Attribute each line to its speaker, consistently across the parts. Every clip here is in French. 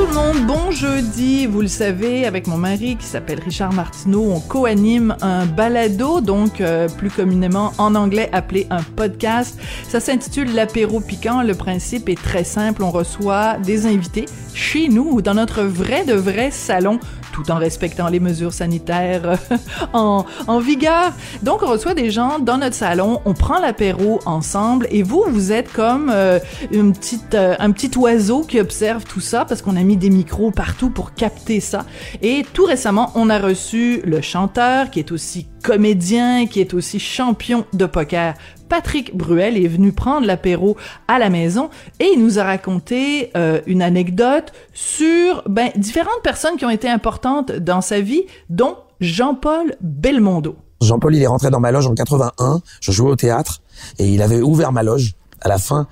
Speaker 1: Tout le monde, bon jeudi. Vous le savez, avec mon mari qui s'appelle Richard Martineau, on co-anime un balado, donc euh, plus communément en anglais appelé un podcast. Ça s'intitule L'apéro piquant. Le principe est très simple. On reçoit des invités chez nous, dans notre vrai de vrai salon tout en respectant les mesures sanitaires en, vigueur. Donc, on reçoit des gens dans notre salon, on prend l'apéro ensemble et vous, vous êtes comme euh, une petite, euh, un petit oiseau qui observe tout ça parce qu'on a mis des micros partout pour capter ça. Et tout récemment, on a reçu le chanteur qui est aussi comédien, qui est aussi champion de poker. Patrick Bruel est venu prendre l'apéro à la maison et il nous a raconté euh, une anecdote sur ben, différentes personnes qui ont été importantes dans sa vie, dont Jean-Paul Belmondo.
Speaker 2: Jean-Paul, il est rentré dans ma loge en 81, je jouais au théâtre et il avait ouvert ma loge à la fin.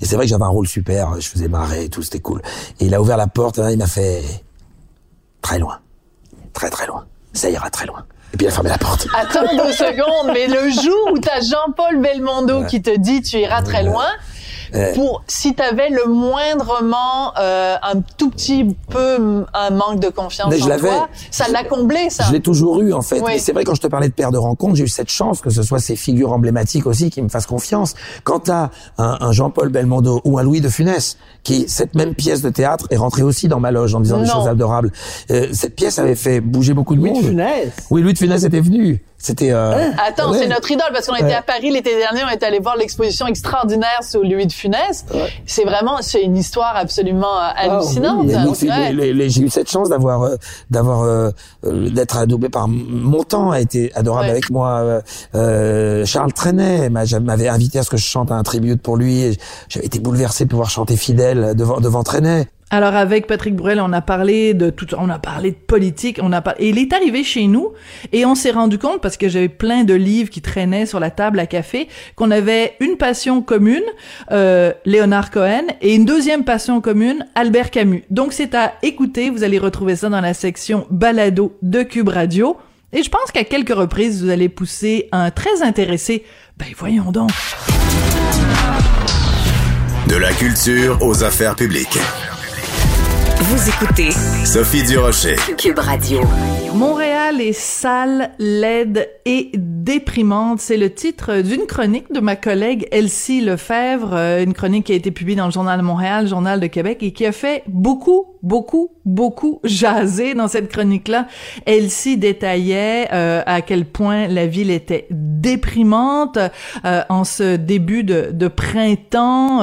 Speaker 2: Et c'est vrai que j'avais un rôle super, je faisais marrer et tout, c'était cool. Et il a ouvert la porte et il m'a fait très loin, très très loin, ça ira très loin. Et puis il a fermé la porte.
Speaker 1: Attends deux secondes, mais le jour où t'as Jean-Paul Belmondo
Speaker 2: Ouais.
Speaker 1: qui te dit tu iras très loin,
Speaker 2: Euh,
Speaker 1: pour si t'avais le moindrement euh, un tout petit peu un manque de confiance
Speaker 2: Mais je
Speaker 1: en toi, ça l'a comblé ça.
Speaker 2: Je l'ai toujours eu en fait.
Speaker 1: Oui.
Speaker 2: C'est vrai quand je te parlais de père de rencontre, j'ai eu cette chance que ce soit ces figures emblématiques aussi qui me fassent confiance. Quand t'as un, un Jean-Paul Belmondo ou un Louis de Funès, qui cette même pièce de théâtre est rentrée aussi dans ma loge en disant des choses adorables. Euh, cette pièce avait fait bouger beaucoup de
Speaker 3: Louis de
Speaker 2: monde.
Speaker 3: Funès.
Speaker 2: Oui, Louis de Funès était venu. C'était. Euh,
Speaker 1: Attends,
Speaker 2: ouais.
Speaker 1: c'est notre idole parce qu'on était
Speaker 2: Ouais.
Speaker 1: à Paris l'été dernier, on est allé voir l'exposition extraordinaire sur Louis de Funès. C'est vraiment c'est une histoire absolument euh, hallucinante.
Speaker 2: Et donc, c'est-
Speaker 1: Ouais.
Speaker 2: les- les- j'ai eu cette chance d'avoir, euh, d'avoir, euh, euh, d'être adoubé par mon temps a été adorable
Speaker 1: Ouais.
Speaker 2: avec moi. Euh, euh, Charles Trenet m'a- m'avait invité à ce que je chante un tribute pour lui. et J'avais été bouleversé de pouvoir chanter fidèle devant devant Trenet.
Speaker 1: Alors avec Patrick Bruel, on a parlé de tout, on a parlé de politique, on a parlé, et il est arrivé chez nous et on s'est rendu compte parce que j'avais plein de livres qui traînaient sur la table à café qu'on avait une passion commune, euh, Léonard Cohen, et une deuxième passion commune, Albert Camus. Donc c'est à écouter, vous allez retrouver ça dans la section balado de Cube Radio. Et je pense qu'à quelques reprises, vous allez pousser un très intéressé. Ben voyons donc.
Speaker 4: De la culture aux affaires publiques.
Speaker 5: Vous écoutez
Speaker 4: Sophie Durocher.
Speaker 5: Cube Radio.
Speaker 1: Montréal est sale, laide et déprimante. C'est le titre d'une chronique de ma collègue Elsie Lefebvre, euh, une chronique qui a été publiée dans le Journal de Montréal, Journal de Québec, et qui a fait beaucoup, beaucoup, beaucoup jaser dans cette chronique-là. Elsie détaillait euh, à quel point la ville était déprimante euh, en ce début de, printemps,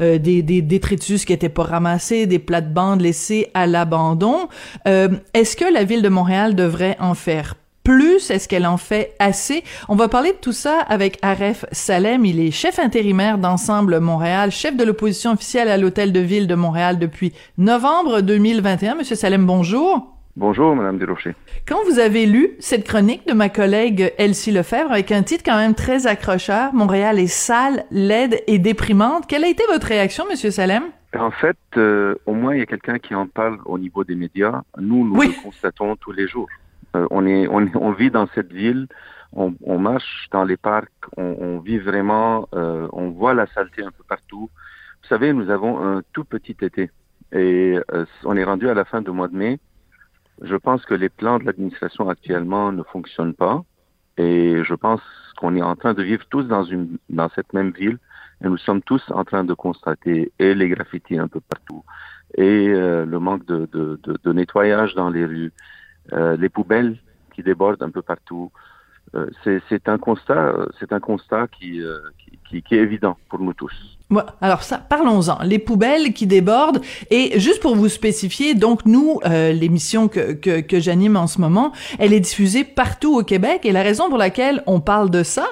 Speaker 1: des, des détritus qui étaient pas ramassés, des plates-bandes laissées à l'abandon. Est-ce que la ville de Montréal devrait en faire plus? Est-ce qu'elle en fait assez? On va parler de tout ça avec Aref Salem. Il est chef intérimaire d'Ensemble Montréal, chef de l'opposition officielle à l'Hôtel de Ville de Montréal depuis novembre 2021. Monsieur Salem, bonjour.
Speaker 6: Bonjour, Madame Desrochers.
Speaker 1: Quand vous avez lu cette chronique de ma collègue Elsie Lefebvre avec un titre quand même très accrocheur, Montréal est sale, laide et déprimante, quelle a été votre réaction, Monsieur Salem?
Speaker 6: En fait, euh, au moins, il y a quelqu'un qui en parle au niveau des médias. Nous, nous
Speaker 1: Oui.
Speaker 6: le constatons tous les jours. Euh, on, est, on, vit dans cette ville, on, marche dans les parcs, on, vit vraiment, euh, on voit la saleté un peu partout. Vous savez, nous avons un tout petit été et euh, on est rendu à la fin du mois de mai. Je pense que les plans de l'administration actuellement ne fonctionnent pas et je pense qu'on est en train de vivre tous dans, cette même ville et nous sommes tous en train de constater et les graffitis un peu partout et le manque de, nettoyage dans les rues, les poubelles qui débordent un peu partout. Euh, c'est un constat, euh, c'est un constat euh, qui, qui, qui est évident pour nous tous.
Speaker 1: Alors ça, parlons-en. Les poubelles qui débordent. Et juste pour vous spécifier, donc nous, euh, l'émission que, que, que j'anime en ce moment, elle est diffusée partout au Québec. Et la raison pour laquelle on parle de ça,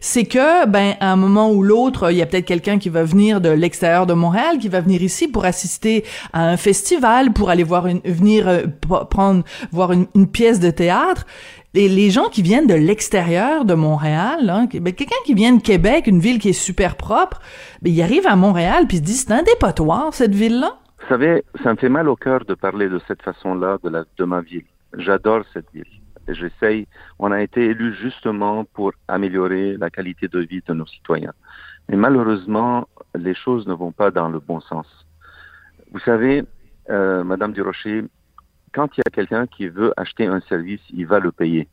Speaker 1: c'est que, ben, à un moment ou l'autre, il y a peut-être quelqu'un qui va venir de l'extérieur de Montréal, qui va venir ici pour assister à un festival, pour aller voir une, venir euh, prendre, voir une, une pièce de théâtre. Les, gens qui viennent de l'extérieur de Montréal, hein, ben, quelqu'un qui vient de Québec, une ville qui est super propre, ben, il arrive à Montréal puis se dit c'est un dépotoir cette ville-là.
Speaker 6: Vous savez, ça me fait mal au cœur de parler de cette façon-là de, ma ville. J'adore cette ville. J'essaye, on a été élu justement pour améliorer la qualité de vie de nos citoyens. Mais malheureusement, les choses ne vont pas dans le bon sens. Vous savez, euh, Madame Durocher, quand il y a quelqu'un qui veut acheter un service, il va le payer.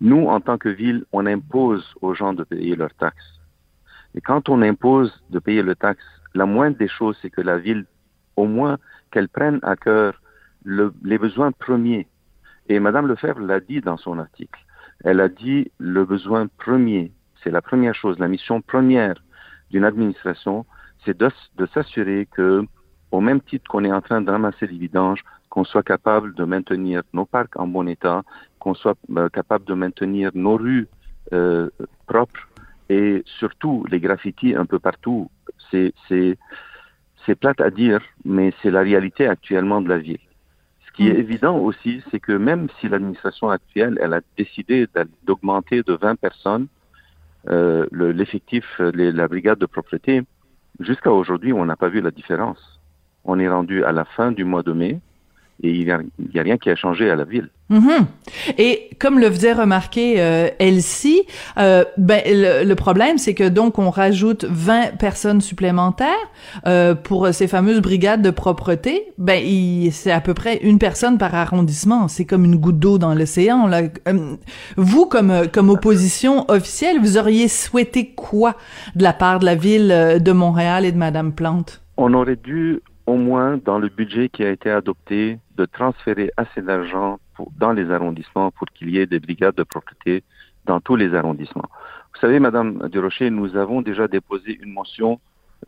Speaker 6: Nous, en tant que ville, on impose aux gens de payer leurs taxes. Et quand on impose de payer le taxe, la moindre des choses, c'est que la ville, au moins, qu'elle prenne à cœur le, les besoins premiers. Et Madame Lefebvre l'a dit dans son article. Elle a dit le besoin premier, c'est la première chose, la mission première d'une administration, c'est de, de s'assurer que, au même titre qu'on est en train de ramasser les vidanges, qu'on soit capable de maintenir nos parcs en bon état, qu'on soit euh, capable de maintenir nos rues euh, propres et surtout les graffitis un peu partout. C'est, c'est, c'est plate à dire, mais c'est la réalité actuellement de la ville. Ce qui est évident aussi, c'est que même si l'administration actuelle, elle a décidé d'augmenter de 20 personnes euh, le- l'effectif, les- la brigade de propreté, jusqu'à aujourd'hui, on n'a pas vu la différence. On est rendu à la fin du mois de mai et il n'y a, a rien qui a changé à la ville.
Speaker 1: Mhm. Et comme le faisait remarquer euh, Elsie, euh, ben le, le problème c'est que donc on rajoute 20 personnes supplémentaires euh, pour ces fameuses brigades de propreté. Ben c'est à peu près une personne par arrondissement. C'est comme une goutte d'eau dans l'océan. Euh, vous comme comme opposition officielle, vous auriez souhaité quoi de la part de la ville euh, de Montréal et de Madame Plante?
Speaker 6: On aurait dû, au moins, dans le budget qui a été adopté, de transférer assez d'argent dans les arrondissements pour qu'il y ait des brigades de propreté dans tous les arrondissements. Vous savez, Madame Durocher, nous avons déjà déposé une motion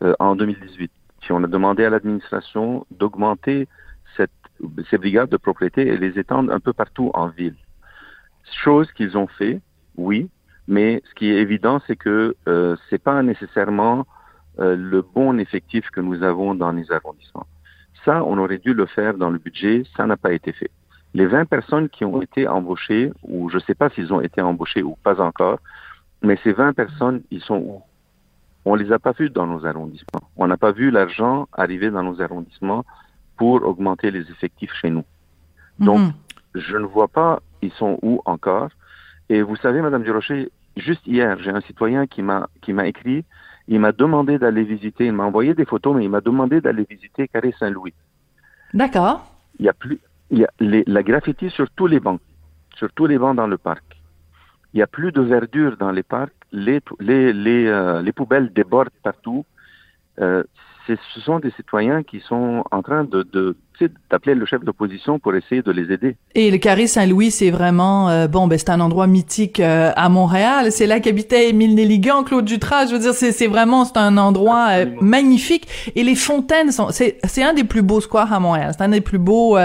Speaker 6: euh, en 2018. Puis on a demandé à l'administration d'augmenter ces brigades de propreté et les étendre un peu partout en ville. Chose qu'ils ont fait, oui, mais ce qui est évident, c'est que euh, c'est pas nécessairement euh, le bon effectif que nous avons dans les arrondissements. Ça, on aurait dû le faire dans le budget, ça n'a pas été fait. Les 20 personnes qui ont été embauchées, ou je ne sais pas s'ils ont été embauchés ou pas encore, mais ces 20 personnes, ils sont où? On les a pas vus dans nos arrondissements. On n'a pas vu l'argent arriver dans nos arrondissements pour augmenter les effectifs chez nous. Donc,
Speaker 1: Mhm.
Speaker 6: je ne vois pas ils sont où encore. Et vous savez, Madame Durocher, juste hier, j'ai un citoyen qui m'a qui m'a écrit, il m'a demandé d'aller visiter, il m'a envoyé des photos, mais il m'a demandé d'aller visiter Carré Saint-Louis.
Speaker 1: D'accord.
Speaker 6: Il y a plus, il y a les, la graffiti sur tous les bancs, sur tous les bancs dans le parc. Il y a plus de verdure dans les parcs, les les les, euh, les poubelles débordent partout. Euh, ce sont des citoyens qui sont en train de, de d'appeler le chef d'opposition pour essayer de les aider.
Speaker 1: Et le carré Saint-Louis, c'est vraiment euh, bon, ben c'est un endroit mythique euh, à Montréal. C'est là qu'habitait Émile Nelligan, Claude Dutras. Je veux dire, c'est vraiment c'est un endroit euh, magnifique. Et les fontaines sont c'est c'est un des plus beaux squares à Montréal. C'est un des plus beaux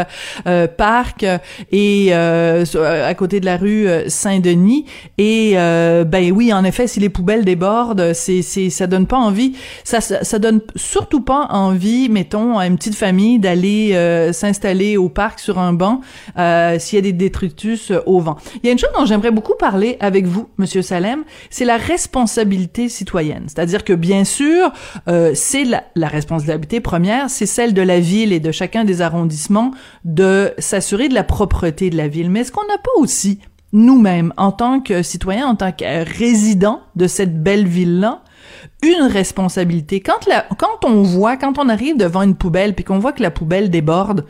Speaker 1: parcs et à côté de la rue Saint-Denis. Et euh, ben oui, en effet, si les poubelles débordent, c'est c'est ça donne pas envie. Ça ça, ça donne surtout pas envie, mettons, à une petite famille d'aller euh, s'installer au parc sur un banc euh, s'il y a des détritus euh, au vent. Il y a une chose dont j'aimerais beaucoup parler avec vous, Monsieur Salem, c'est la responsabilité citoyenne. C'est-à-dire que bien sûr, c'est la, la responsabilité première, c'est celle de la ville et de chacun des arrondissements de s'assurer de la propreté de la ville. Mais est-ce qu'on n'a pas aussi nous-mêmes, en tant que citoyens, en tant que résidents de cette belle ville-là, une responsabilité. Quand, on voit, quand on arrive devant une poubelle puis qu'on voit que la poubelle déborde,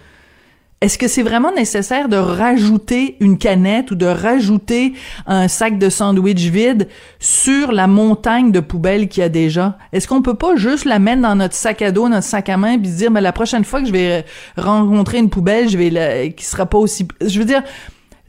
Speaker 1: est-ce que c'est vraiment nécessaire de rajouter une canette ou de rajouter un sac de sandwich vide sur la montagne de poubelles qu'il y a déjà? Est-ce qu'on peut pas juste la mettre dans notre sac à dos, notre sac à main, puis se dire, mais la prochaine fois que je vais rencontrer une poubelle, je vais la, qui sera pas aussi, je veux dire,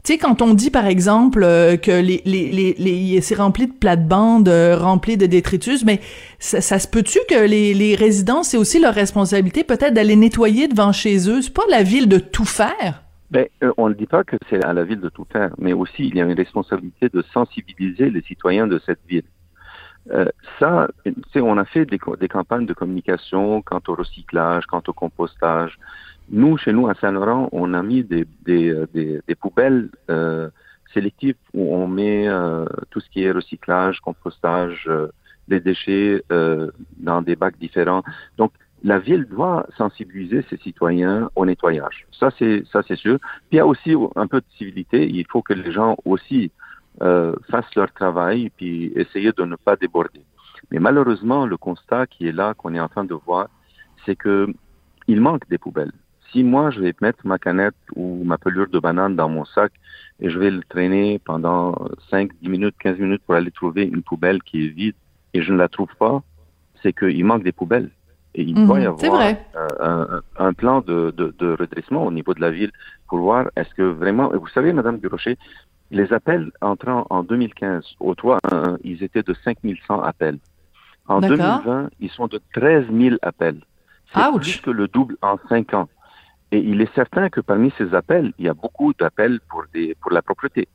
Speaker 1: tu sais, quand on dit, par exemple, euh, que les, c'est rempli de plates-bandes, euh, rempli de détritus, mais ça, se peut-tu que les, résidents, c'est aussi leur responsabilité peut-être d'aller nettoyer devant chez eux? C'est pas la ville de tout faire?
Speaker 6: Ben, euh, on ne dit pas que c'est à la ville de tout faire, mais aussi il y a une responsabilité de sensibiliser les citoyens de cette ville. Euh, ça, on a fait des campagnes de communication quant au recyclage, quant au compostage. Nous, chez nous, à Saint-Laurent, on a mis des, des, euh, des, des poubelles euh, sélectif où on met euh, tout ce qui est recyclage, compostage, euh, des déchets euh, dans des bacs différents. Donc, la ville doit sensibiliser ses citoyens au nettoyage. Ça, c'est ça, c'est sûr. Puis il y a aussi un peu de civilité. Il faut que les gens aussi euh, fassent leur travail puis essayer de ne pas déborder. Mais malheureusement, le constat qui est là, qu'on est en train de voir, c'est que il manque des poubelles. Si moi, je vais mettre ma canette ou ma pelure de banane dans mon sac et je vais le traîner pendant 5, 10 minutes, 15 minutes pour aller trouver une poubelle qui est vide et je ne la trouve pas, c'est qu'il manque des poubelles. Et il doit y
Speaker 1: Mhm,
Speaker 6: avoir euh, un, un plan de, de, de redressement au niveau de la ville pour voir est-ce que vraiment... et Vous savez, Madame Durocher, les appels entrant en 2015 au 311, ils étaient de 5100 appels. En
Speaker 1: D'accord.
Speaker 6: 2020, ils sont de 13 000 appels. C'est plus que le double en cinq ans. Et il est certain que parmi ces appels, il y a beaucoup d'appels pour, des, pour la propreté.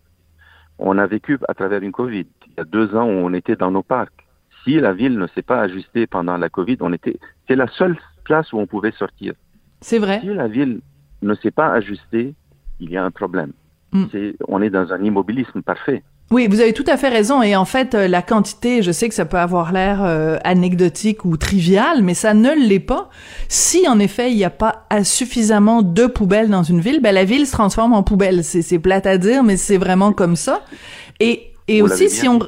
Speaker 6: On a vécu à travers une COVID. Il y a deux ans où on était dans nos parcs. Si la ville ne s'est pas ajustée pendant la COVID, on était, c'est la seule place où on pouvait sortir.
Speaker 1: C'est vrai.
Speaker 6: Si la ville ne s'est pas ajustée, il y a un problème.
Speaker 1: Mm.
Speaker 6: C'est, on est dans un immobilisme parfait.
Speaker 1: Oui, vous avez tout à fait raison. Et en fait, euh, la quantité, je sais que ça peut avoir l'air euh, anecdotique ou trivial, mais ça ne l'est pas. Si en effet il n'y a pas suffisamment de poubelles dans une ville, ben la ville se transforme en poubelle. C'est, c'est plate à dire, mais c'est vraiment comme ça. Et, et aussi si on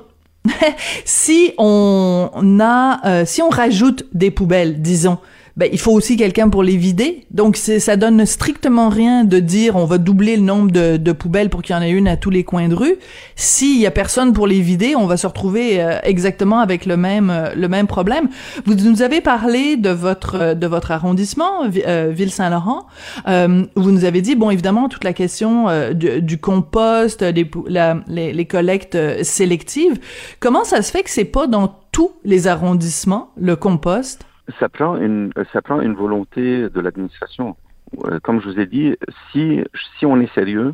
Speaker 1: si on a euh, si on rajoute des poubelles, disons. Ben, il faut aussi quelqu'un pour les vider. Donc, ça donne strictement rien de dire on va doubler le nombre de, de poubelles pour qu'il y en ait une à tous les coins de rue. S'il y a personne pour les vider, on va se retrouver euh, exactement avec le même euh, le même problème. Vous nous avez parlé de votre euh, de votre arrondissement, euh, Ville-Saint-Laurent. Vous nous avez dit bon évidemment toute la question du, du compost, des la- les, les collectes sélectives. Comment ça se fait que c'est pas dans tous les arrondissements le compost?
Speaker 6: Ça prend une, ça prend une volonté de l'administration. Euh, Comme je vous ai dit, si, si on est sérieux,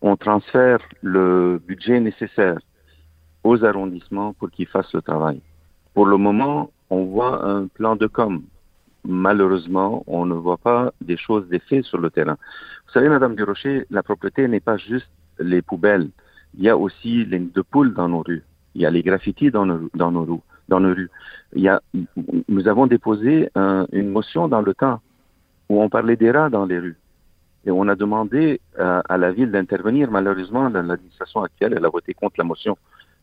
Speaker 6: on transfère le budget nécessaire aux arrondissements pour qu'ils fassent le travail. Pour le moment, on voit un plan de com. Malheureusement, on ne voit pas des choses, des faits sur le terrain. Vous savez, Madame Durocher, la propreté n'est pas juste les poubelles. Il y a aussi les de poules dans nos rues. Il y a les graffitis dans nos, dans nos rues. Dans nos rues. Il y a, nous avons déposé un- une motion dans le temps où on parlait des rats dans les rues. Et on a demandé euh, à la ville d'intervenir. Malheureusement, la- l'administration actuelle, elle a voté contre la motion.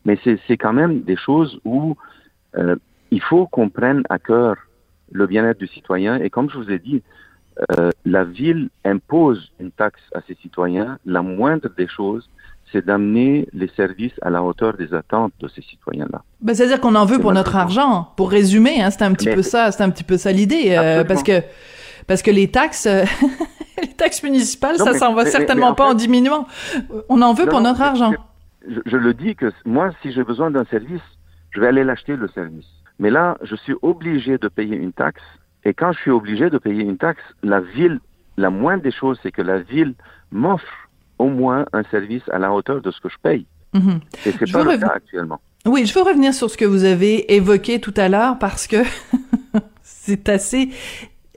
Speaker 6: Mais c'est quand même des choses où euh, il faut qu'on prenne à cœur le bien-être du citoyen. Et comme je vous ai dit, euh, la ville impose une taxe à ses citoyens. La moindre des choses, c'est d'amener les services à la hauteur des attentes de ces citoyens-là.
Speaker 1: Ben, c'est-à-dire qu'on en veut pour notre argent. Pour résumer, hein, c'est un petit
Speaker 6: Mais-
Speaker 1: peu ça, c'est un petit peu ça l'idée, euh, parce que parce que les taxes, euh, les taxes municipales,
Speaker 6: Non,
Speaker 1: ça s'en va
Speaker 6: mais-
Speaker 1: certainement
Speaker 6: mais en
Speaker 1: pas en diminuant. On en veut
Speaker 6: Non,
Speaker 1: pour notre argent.
Speaker 6: Je, je le dis que moi, si j'ai besoin d'un service, je vais aller l'acheter le service. Mais là, je suis obligé de payer une taxe. Et quand je suis obligé de payer une taxe, la ville, la moindre des choses, c'est que la ville m'offre au moins un service à la hauteur de ce que je paye.
Speaker 1: Mhm.
Speaker 6: Et c'est pas le cas actuellement.
Speaker 1: Oui, je veux revenir sur ce que vous avez évoqué tout à l'heure parce que c'est assez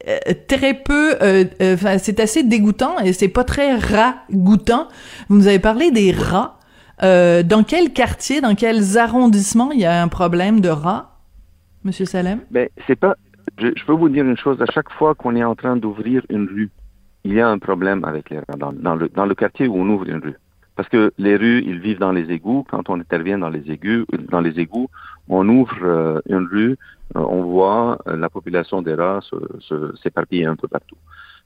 Speaker 1: euh, très peu, euh, euh, c'est assez dégoûtant et c'est pas très ragoûtant. Vous nous avez parlé des rats. Euh, dans quel quartier, dans quels arrondissements il y a un problème de rats, Monsieur Salem?
Speaker 6: Mais c'est pas. Je, je peux vous dire une chose. À chaque fois qu'on est en train d'ouvrir une rue, il y a un problème avec les rats dans, le dans le quartier où on ouvre une rue. Parce que les rues, ils vivent dans les égouts. Quand on intervient dans les égouts, dans les égouts, on ouvre euh, une rue, euh, on voit euh, la population des rats s'éparpiller un peu partout.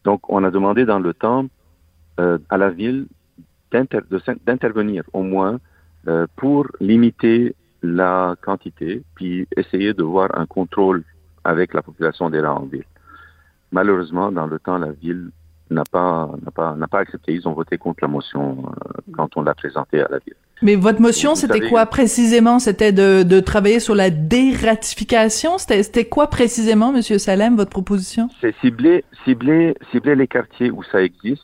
Speaker 6: Donc, on a demandé dans le temps à la ville d'intervenir au moins pour limiter la quantité, puis essayer de voir un contrôle avec la population des rats en ville. Malheureusement, dans le temps, la ville n'a pas n'a pas n'a pas accepté. Ils ont voté contre la motion euh, quand on l'a présentée à la ville.
Speaker 1: Mais votre motion, c'était quoi précisément? C'était de, de travailler sur la dératification? C'était c'était quoi précisément, Monsieur Salem, votre proposition?
Speaker 6: C'est cibler cibler cibler les quartiers où ça existe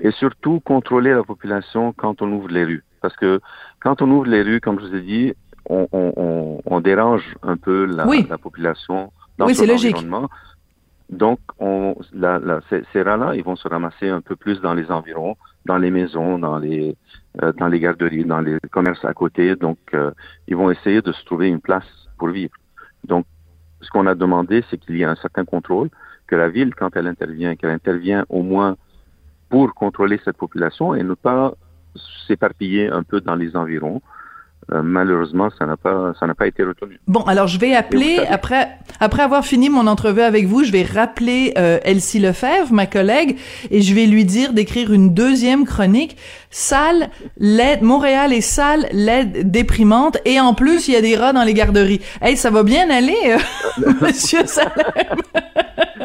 Speaker 6: et surtout contrôler la population quand on ouvre les rues. Parce que quand on ouvre les rues, comme je vous ai dit, on, on, on, on dérange un peu la,
Speaker 1: Oui.
Speaker 6: la population dans
Speaker 1: Oui,
Speaker 6: son
Speaker 1: c'est logique.
Speaker 6: Donc, on, la, la, ces, ces rats-là, ils vont se ramasser un peu plus dans les environs, dans les maisons, dans les, euh, dans les garderies, dans les commerces à côté. Donc, euh, ils vont essayer de se trouver une place pour vivre. Donc, ce qu'on a demandé, c'est qu'il y ait un certain contrôle, que la ville, quand elle intervient, qu'elle intervient au moins pour contrôler cette population et ne pas s'éparpiller un peu dans les environs. Euh, malheureusement, ça n'a pas, ça n'a pas été retenu.
Speaker 1: Bon, alors je vais appeler après, après avoir fini mon entrevue avec vous, je vais rappeler euh, Elsie Lefebvre, ma collègue, et je vais lui dire d'écrire une deuxième chronique. Sale, laide, Montréal est sale, laide, déprimante, et en plus il y a des rats dans les garderies. Hey, ça va bien aller, euh, Monsieur Salem?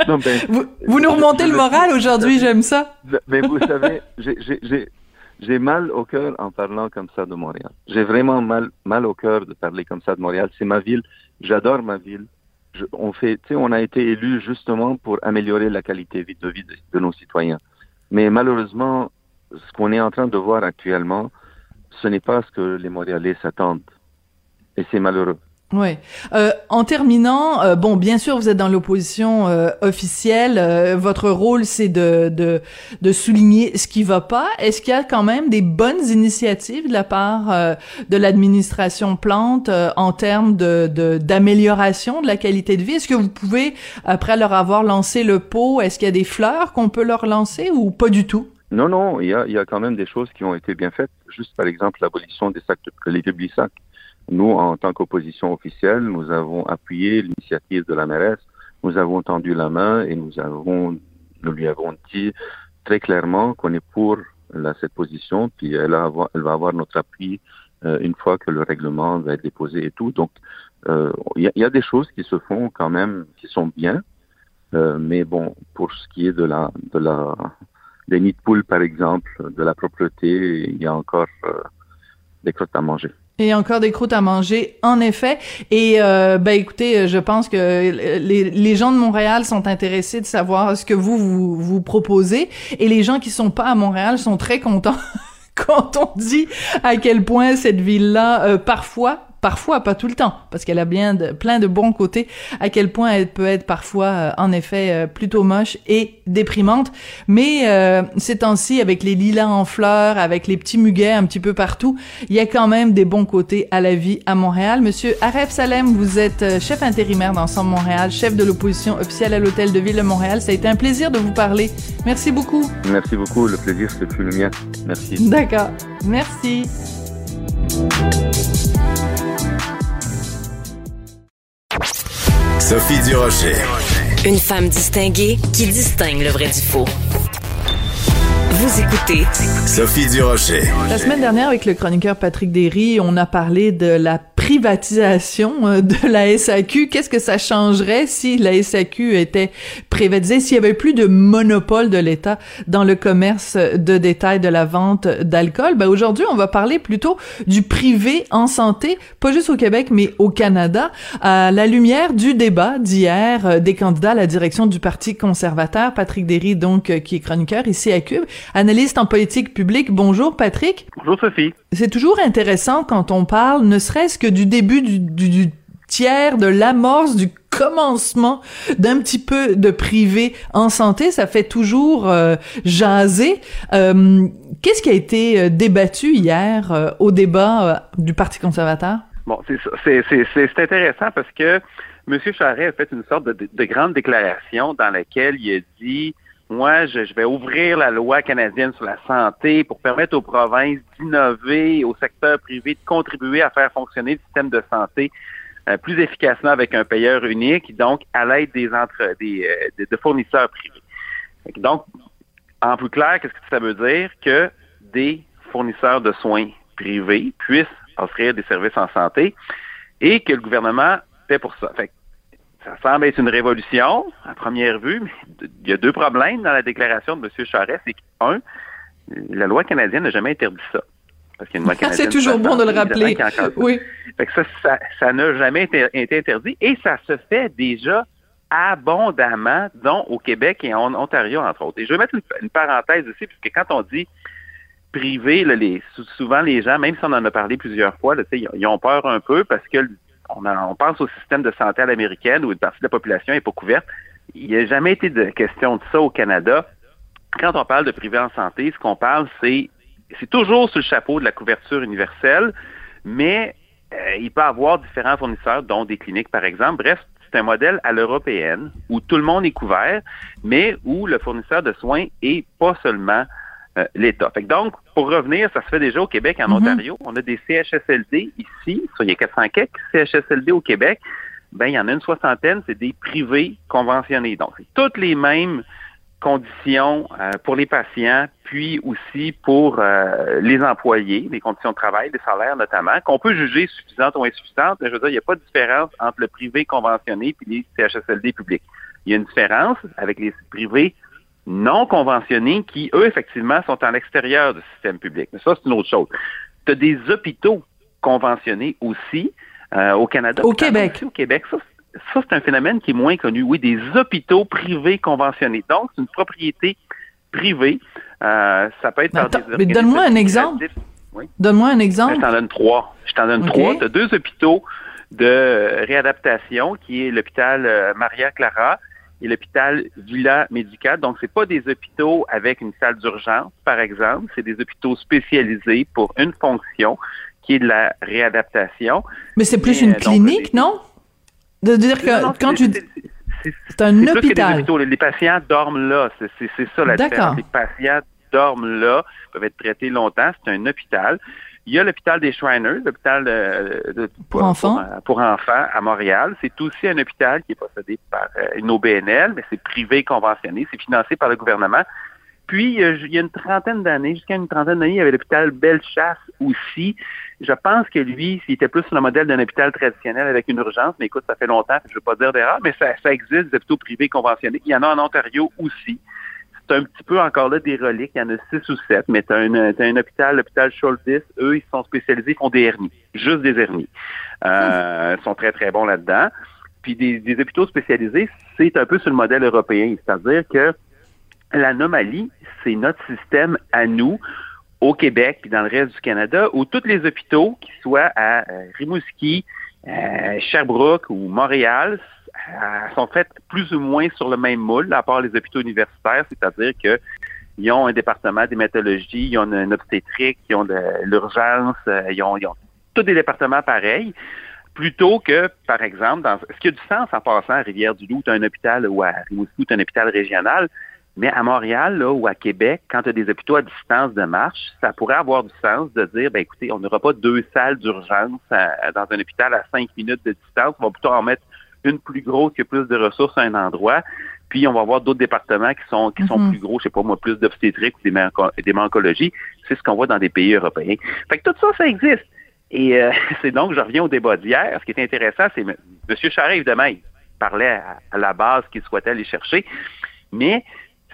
Speaker 1: Non, ben, vous, vous nous remontez le moral aujourd'hui, j'aime ça.
Speaker 6: Mais vous savez, j'ai j'ai mal au cœur en parlant comme ça de Montréal. J'ai vraiment mal, mal au cœur de parler comme ça de Montréal. C'est ma ville. J'adore ma ville. on fait, on a été élus justement pour améliorer la qualité de vie de nos citoyens. Mais malheureusement, ce qu'on est en train de voir actuellement, ce n'est pas ce que les Montréalais s'attendent. Et c'est malheureux.
Speaker 1: Oui. Euh, en terminant, euh, bon, bien sûr, vous êtes dans l'opposition euh, officielle. Euh, votre rôle, c'est de, de, de souligner ce qui va pas. Est-ce qu'il y a quand même des bonnes initiatives de la part de l'administration Plante en termes de d'amélioration de, la qualité de vie? Est-ce que vous pouvez, après leur avoir lancé le pot, est-ce qu'il y a des fleurs qu'on peut leur lancer ou pas du tout?
Speaker 6: Non, non, il y a, y a quand même des choses qui ont été bien faites. Juste par exemple l'abolition des sacs de les sacs nous, en tant qu'opposition officielle, nous avons appuyé l'initiative de la mairesse, nous avons tendu la main et nous avons, nous lui avons dit très clairement qu'on est pour la, cette position, puis elle, a, elle va avoir notre appui euh, une fois que le règlement va être déposé et tout. Donc, euh, il y, a, y, a, des choses qui se font quand même, qui sont bien, euh, mais bon, pour ce qui est de la, de la, des nids de poules, par exemple, de la propreté, il y a encore des crottes à manger.
Speaker 1: Et encore des croûtes à manger, en effet. Et euh, ben écoutez, je pense que les, les, gens de Montréal sont intéressés de savoir ce que vous, vous vous proposez. Et les gens qui sont pas à Montréal sont très contents quand on dit à quel point cette ville-là, euh, parfois, parfois, pas tout le temps, parce qu'elle a bien de, plein de bons côtés, à quel point elle peut être parfois, euh, en effet, euh, plutôt moche et déprimante. Mais euh, ces temps-ci, avec les lilas en fleurs, avec les petits muguets un petit peu partout, il y a quand même des bons côtés à la vie à Montréal. Monsieur Aref Salem, vous êtes chef intérimaire d'Ensemble Montréal, chef de l'opposition officielle à l'Hôtel de Ville de Montréal. Ça a été un plaisir de vous parler. Merci beaucoup.
Speaker 6: Merci beaucoup. Le plaisir, c'est tout le mien. Merci.
Speaker 1: D'accord. Merci.
Speaker 4: Sophie Durocher.
Speaker 5: Une femme distinguée qui distingue le vrai du faux. Vous écoutez
Speaker 4: Sophie Durocher.
Speaker 1: La semaine dernière, avec le chroniqueur Patrick Derry, on a parlé de la privatisation euh, de la SAQ. Qu'est-ce que ça changerait si la SAQ était privatisée, s'il y avait plus de monopole de l'État dans le commerce de détail de la vente d'alcool? Ben, aujourd'hui, on va parler plutôt du privé en santé, pas juste au Québec, mais au Canada, à la lumière du débat d'hier euh, des candidats à la direction du Parti conservateur. Patrick Derry, donc, euh, qui est chroniqueur ici à Cube, analyste en politique publique. Bonjour, Patrick.
Speaker 7: Bonjour, Sophie.
Speaker 1: C'est toujours intéressant quand on parle, ne serait-ce que du début du, tiers, de l'amorce, du commencement d'un petit peu de privé en santé, ça fait toujours euh, jaser. Euh, qu'est-ce qui a été euh, débattu hier au débat du Parti conservateur?
Speaker 7: Bon, c'est intéressant parce que M. Charret a fait une sorte de, de grande déclaration dans laquelle il a dit moi, je, vais ouvrir la loi canadienne sur la santé pour permettre aux provinces d'innover, au secteur privé de contribuer à faire fonctionner le système de santé euh, plus efficacement avec un payeur unique, donc à l'aide des entre des euh, de, fournisseurs privés. Donc, en plus clair, qu'est-ce que ça veut dire? Que des fournisseurs de soins privés puissent offrir des services en santé et que le gouvernement fait pour ça. Ça semble être une révolution à première vue, mais il y a deux problèmes dans la déclaration de M. Charest. C'est qu'un, la loi canadienne n'a jamais interdit ça.
Speaker 1: Parce qu'il y a une loi canadienne. C'est toujours bon de le rappeler. Oui.
Speaker 7: Fait ça, ça, n'a jamais été, interdit et ça se fait déjà abondamment, dont au Québec et en Ontario, entre autres. Et je vais mettre une, parenthèse aussi, puisque quand on dit privé, les, souvent les gens, même si on en a parlé plusieurs fois, ils ont peur un peu parce que on, pense au système de santé à l'américaine où une partie de la population n'est pas couverte. Il n'y a jamais été de question de ça au Canada. Quand on parle de privé en santé, ce qu'on parle, c'est c'est toujours sous le chapeau de la couverture universelle, mais euh, il peut avoir différents fournisseurs, dont des cliniques, par exemple. Bref, c'est un modèle à l'européenne où tout le monde est couvert, mais où le fournisseur de soins est pas seulement euh, l'État. donc, pour revenir, ça se fait déjà au Québec, en mhm. Ontario. On a des CHSLD ici, il y a 400 quelques CHSLD au Québec. Ben, il y en a une soixantaine, c'est des privés conventionnés. Donc, c'est toutes les mêmes conditions euh, pour les patients, puis aussi pour euh, les employés, les conditions de travail, les salaires notamment, qu'on peut juger suffisantes ou insuffisantes. Mais je veux dire, il n'y a pas de différence entre le privé conventionné et les CHSLD publics. Il y a une différence avec les privés non conventionnés qui, eux, effectivement, sont à l'extérieur du système public. Mais ça, c'est une autre chose. Tu as des hôpitaux conventionnés aussi euh, au Canada.
Speaker 1: Au Québec.
Speaker 7: au Québec, ça, ça, c'est un phénomène qui est moins connu. Oui, des hôpitaux privés conventionnés. Donc, c'est une propriété privée. Euh, ça peut être par des
Speaker 1: Mais donne-moi un exemple. Donne-moi un exemple.
Speaker 7: Je t'en donne trois. Je t'en donne trois. Tu as deux hôpitaux de réadaptation, qui est l'hôpital euh, Maria Clara et l'hôpital Villa Médical. Donc, c'est pas des hôpitaux avec une salle d'urgence, par exemple. C'est des hôpitaux spécialisés pour une fonction qui est de la réadaptation.
Speaker 1: Mais c'est plus une clinique, non? De dire que quand tu... C'est un hôpital.
Speaker 7: Les patients dorment là. C'est ça la différence. Les patients dorment là, peuvent être traités longtemps. C'est un hôpital. Il y a l'hôpital des Shriners, l'hôpital de,
Speaker 1: pour, enfants.
Speaker 7: Pour, enfants à Montréal. C'est aussi un hôpital qui est possédé par euh, une OBNL, mais c'est privé conventionné. C'est financé par le gouvernement. Puis, il y a une trentaine d'années, jusqu'à une trentaine d'années, il y avait l'hôpital Bellechasse aussi. Je pense que lui, s'il était plus sur le modèle d'un hôpital traditionnel avec une urgence, mais écoute, ça fait longtemps, je ne veux pas dire d'erreur, mais ça, ça existe, des hôpitaux privés conventionnés. Il y en a en Ontario aussi. C'est un petit peu encore là des reliques, il y en a six ou sept, mais tu as, un hôpital, l'hôpital Schultis, eux, ils sont spécialisés, ils font des hernies, juste des hernies. Euh, ils sont très, très bons là-dedans. Puis des, des hôpitaux spécialisés, c'est un peu sur le modèle européen, c'est-à-dire que L'anomalie, c'est notre système à nous, au Québec et dans le reste du Canada, où tous les hôpitaux, qu'ils soient à euh, Rimouski, euh, Sherbrooke ou Montréal, euh, sont faits plus ou moins sur le même moule, à part les hôpitaux universitaires, c'est-à-dire que ils ont un département d'hématologie, ils ont une obstétrique, ils ont de l'urgence, ils, ont, ils ont tous des départements pareils. Plutôt que, par exemple, dans, ce qui a du sens en passant à Rivière-du-Loup, tu as un hôpital ou à Rimouski, tu as un hôpital régional, mais à Montréal là, ou à Québec, quand tu as des hôpitaux à distance de marche, ça pourrait avoir du sens de dire, ben écoutez, on n'aura pas deux salles d'urgence dans un hôpital à cinq minutes de distance. On va plutôt en mettre une plus grosse qui a plus de ressources à un endroit. Puis on va avoir d'autres départements qui sont qui sont mhm. plus gros, je sais pas moi, plus d'obstétrique ou d'hémancologie. C'est ce qu'on voit dans des pays européens. Fait que tout ça, ça existe. Et euh, c'est donc, je reviens au débat d'hier. Ce qui est intéressant, c'est M. Charest, évidemment, il parlait à, à la base qu'il souhaitait aller chercher. Mais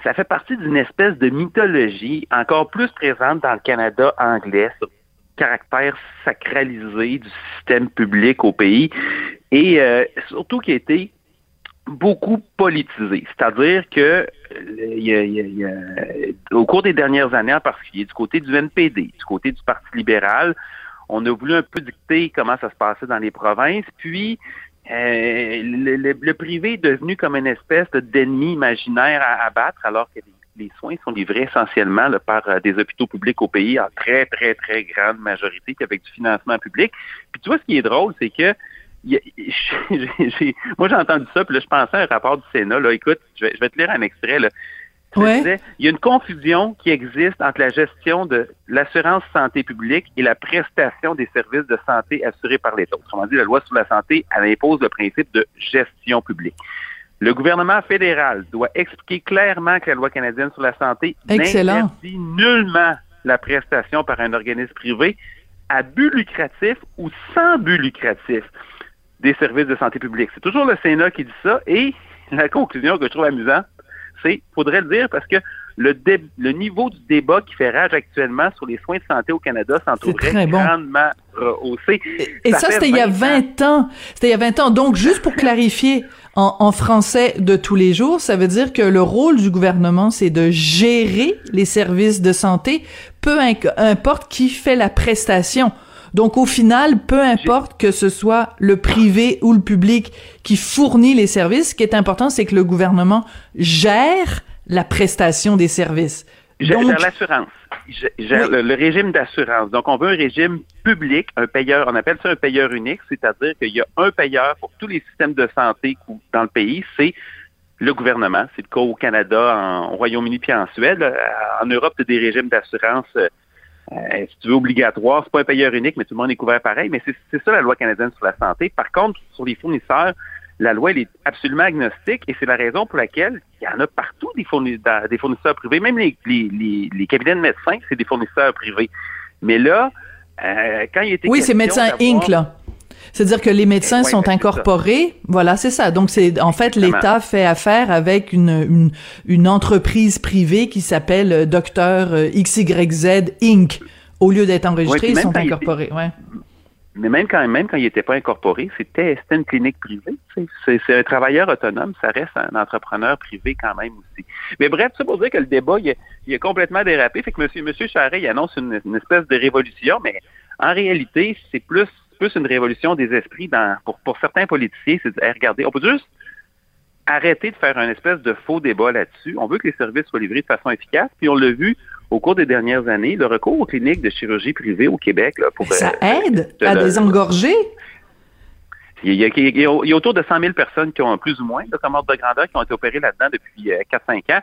Speaker 7: ça fait partie d'une espèce de mythologie encore plus présente dans le Canada anglais, sur caractère sacralisé du système public au pays, et euh, surtout qui a été beaucoup politisé. C'est-à-dire que au cours des dernières années, en particulier du côté du NPD, du côté du Parti libéral, on a voulu un peu dicter comment ça se passait dans les provinces, puis euh, le, privé est devenu comme une espèce d'ennemi imaginaire à abattre, alors que les, soins sont livrés essentiellement par euh, des hôpitaux publics au pays en très, très, très grande majorité, puis avec du financement public. Puis tu vois, ce qui est drôle, c'est que moi j'ai entendu ça, puis là, je pensais à un rapport du Sénat. Là, écoute, je vais, je vais te lire un extrait. Là il y a une confusion qui existe entre la gestion de l'assurance santé publique et la prestation des services de santé assurés par l'État. Autrement dit, la loi sur la santé, elle impose le principe de gestion publique. Le gouvernement fédéral doit expliquer clairement que la loi canadienne sur la santé n'interdit nullement la prestation par un organisme privé à but lucratif ou sans but lucratif des services de santé publique. C'est toujours le Sénat qui dit ça et la conclusion que je trouve amusante, c'est, faudrait le dire, parce que le, le niveau du débat qui fait rage actuellement sur les soins de santé au Canada s'en trouverait grandement rehaussé.
Speaker 1: Et ça, c'était il y a 20 ans. C'était il y a 20 ans. Donc, juste pour clarifier, en, français de tous les jours, ça veut dire que le rôle du gouvernement, c'est de gérer les services de santé, peu importe qui fait la prestation. Donc au final, peu importe que ce soit le privé ou le public qui fournit les services, ce qui est important, c'est que le gouvernement gère la prestation des services.
Speaker 7: Gère, l'assurance. Gère, le, le régime d'assurance. Donc, on veut un régime public, un payeur, on appelle ça un payeur unique, c'est-à-dire qu'il y a un payeur pour tous les systèmes de santé dans le pays, c'est le gouvernement. C'est le cas au Canada, en, au Royaume-Uni puis en Suède. Là. En Europe, tu des régimes d'assurance, euh, euh, si tu veux, obligatoires. C'est pas un payeur unique, mais tout le monde est couvert pareil. Mais c'est ça la loi canadienne sur la santé. Par contre, sur les fournisseurs, la loi, elle est absolument agnostique et c'est la raison pour laquelle il y en a partout des, fournisseurs privés. Même les, les, les, les cabinets de médecins, c'est des fournisseurs privés. Mais là, euh, quand il était
Speaker 1: Oui, c'est Médecins Inc., là. C'est-à-dire que les médecins
Speaker 7: Ouais,
Speaker 1: sont
Speaker 7: ben,
Speaker 1: incorporés. Voilà, c'est ça. Donc, c'est en fait, l'État fait affaire avec une, une, une entreprise privée qui s'appelle euh, Docteur euh, XYZ Inc. Au lieu d'être enregistrés, ils sont incorporés. Ouais.
Speaker 7: Mais même quand même quand il n'était pas incorporé, c'était une clinique privée. C'est un travailleur autonome, ça reste un entrepreneur privé quand même aussi. Mais bref, ça pour dire que le débat, il il a complètement dérapé. Fait que monsieur, monsieur Charest, il annonce une, une espèce de révolution, mais en réalité, c'est plus plus une révolution des esprits dans pour, pour certains politiciens. C'est Hey, regardez, on peut juste arrêter de faire un espèce de faux débat là-dessus. On veut que les services soient livrés de façon efficace, puis on l'a vu au cours des dernières années, le recours aux cliniques de chirurgie privée au Québec là, pour
Speaker 1: Ça
Speaker 7: euh,
Speaker 1: aide
Speaker 7: de
Speaker 1: à
Speaker 7: le-
Speaker 1: désengorger.
Speaker 7: il y, a, il y a- il y a autour de 100 000 personnes qui ont plus ou moins, là, comme ordre de grandeur, qui ont été opérées là-dedans depuis euh, 4-5 ans.